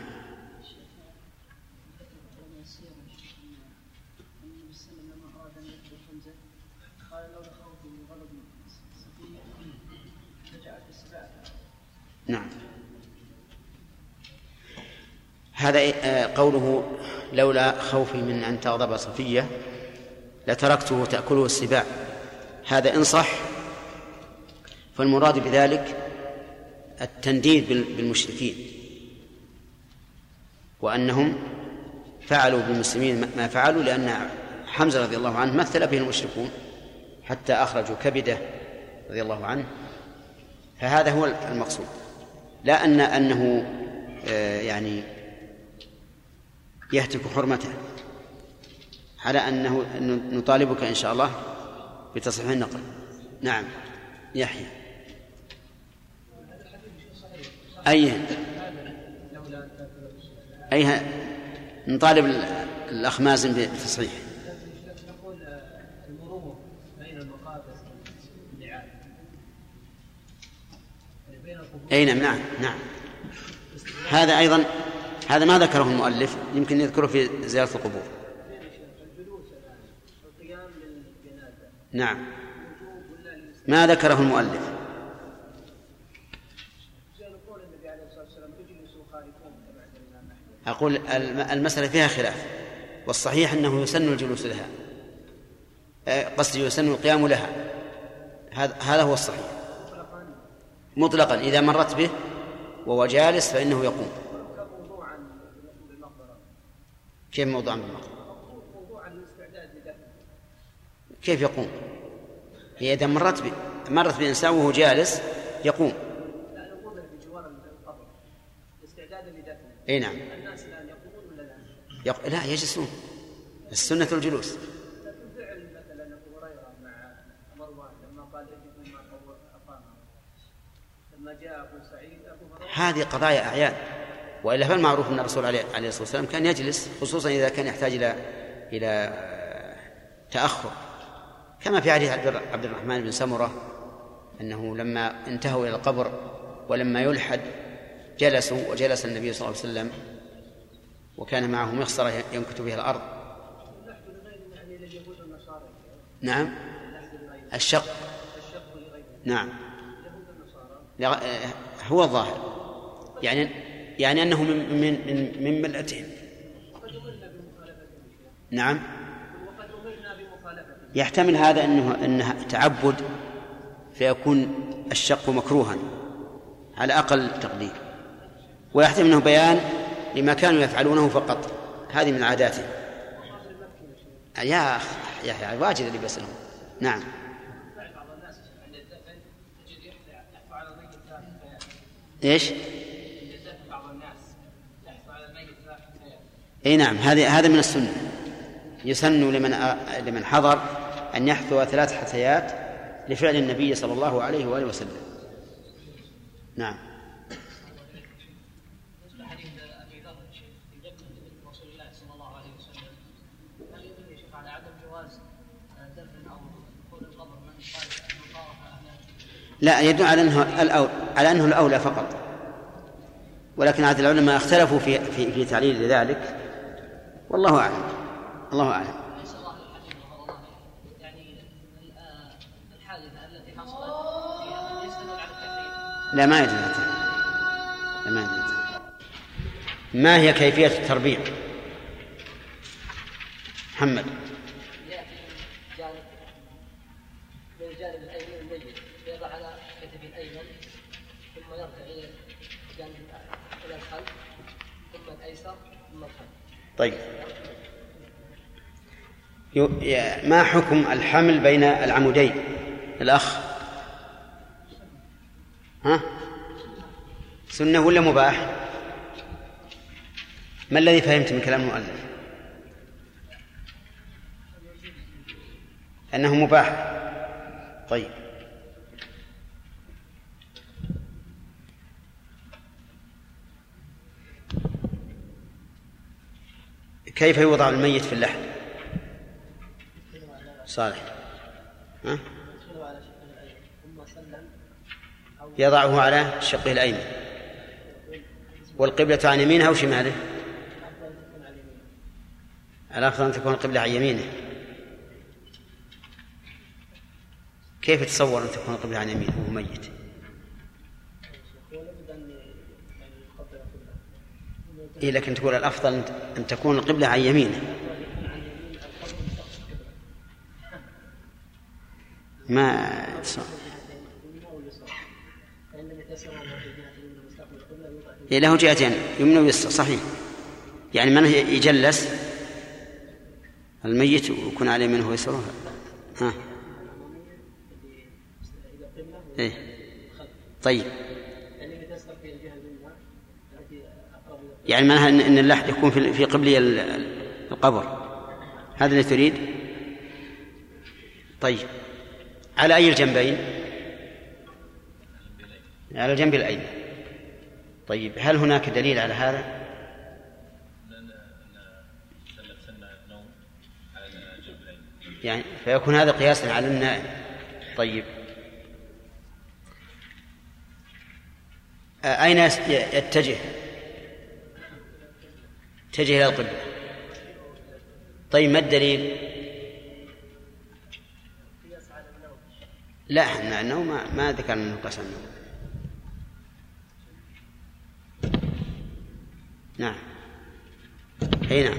نعم. هذا آه، قوله لولا خوفي من أن تغضب صفية لتركته تأكله السباع. هذا إن صح فالمراد بذلك التنديد بالمشركين وأنهم فعلوا بالمسلمين ما فعلوا لأن حمزة رضي الله عنه مثل به المشركون حتى أخرجوا كبدة رضي الله عنه. فهذا هو المقصود. لا أن أنه آه، يعني يهتك حرمته. على أنه نطالبك إن شاء الله بتصحيح النقل. نعم. يحيى. أي أي نطالب الأخ مازن بالتصحيح أي نعم نعم نعم. هذا أيضا هذا ما ذكره المؤلف يمكن يذكره في زيارة القبور. نعم. ما ذكره المؤلف. أقول المسألة فيها خلاف والصحيح أنه يسن الجلوس لها. قصدي يسن القيام لها. هذا هذا هو الصحيح. مطلقا إذا مرت به وهو جالس فإنه يقوم. كيف موضوعا بالمقبرة كيف يقوم؟ هي إذا مرت ب... مرت بإنسان وهو جالس يقوم. لا بجوار القبر استعدادا لدفنه إي نعم. الناس الان يقومون ولا لا؟ يق... لا يجلسون. السنة الجلوس فعل مثلا ابو هريره مع لما قال اقام لما جاء ابو سعيد ابو هريره هذه قضايا أعيان. وإلا فالمعروف أن الرسول عليه الصلاة والسلام كان يجلس خصوصا إذا كان يحتاج إلى إلى تأخر. كما في حديث عبد الرحمن بن سمرة أنه لما انتهوا إلى القبر ولما يلحد جلسوا وجلس النبي صلى الله عليه وسلم وكان معه مخصرة ينكت بها الأرض. نعم. الشق. نعم. هو الظاهر. يعني يعني أنه من من من, من ملتهم. نعم. يحتمل هذا أنه أنه تعبد فيكون الشق مكروها على أقل تقدير. ويحتمل أنه بيان لما كانوا يفعلونه فقط. هذه من عاداتهم يا أخ يا واجد اللي بيسألهم. نعم. إيش؟ إي نعم هذه هذا من السنة. يسن لمن لمن حضر أن يحثو ثلاث حثيات لفعل النبي صلى الله عليه وآله وسلم. نعم. لا يدل على انه الأول على أنه الأولى فقط. ولكن عاد العلماء اختلفوا في في في تعليل ذلك. والله أعلم. الله أعلم. لا ما على لا ما يدل ما هي كيفية التربيع؟ محمد. من ما حكم الحمل بين العمودين؟ الأخ. ها؟ سنة ولا مباح؟ ما الذي فهمت من كلام المؤلف؟ أنه مباح. طيب. كيف يوضع الميت في اللحد صالح. ها؟ يضعه على شقه الأيمن. والقبلة عن يمينه أو شماله؟ الأفضل أن تكون القبلة عن يمينه. كيف تصور أن تكون القبلة عن يمينه؟ وهو ميت. إيه لكن تقول الأفضل أن تكون القبلة عن يمينه. ما إيه له جهتين. يمنى ويسرى صحيح. يعني من يجلس؟ الميت ويكون عليه منه ويسره. ها. إيه. طيب. يعني معناها ان اللحد يكون في قبلي القبر. هذا اللي تريد؟ طيب. على أي الجنبين؟ على الجنب الأيمن. طيب هل هناك دليل على هذا؟ يعني فيكون هذا قياسا على النائم طيب. أين يتجه؟ اتجه إلى القبلة. طيب ما الدليل؟ لا إحنا النوم ما, ما ذكرنا انه قسم نعم. أي نعم.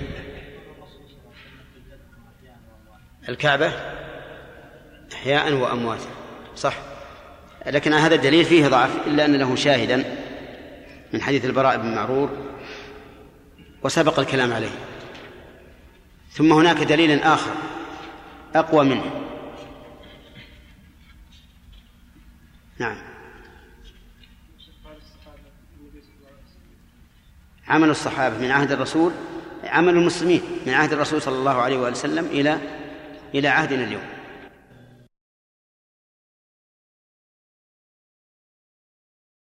الكعبة إحياء وأمواتا صح. لكن هذا الدليل فيه ضعف إلا أن له شاهدا من حديث البراء بن معرور وسبق الكلام عليه. ثم هناك دليل آخر أقوى منه. نعم. عمل الصحابة من عهد الرسول عمل المسلمين من عهد الرسول صلى الله عليه وآله وسلم إلى إلى عهدنا اليوم.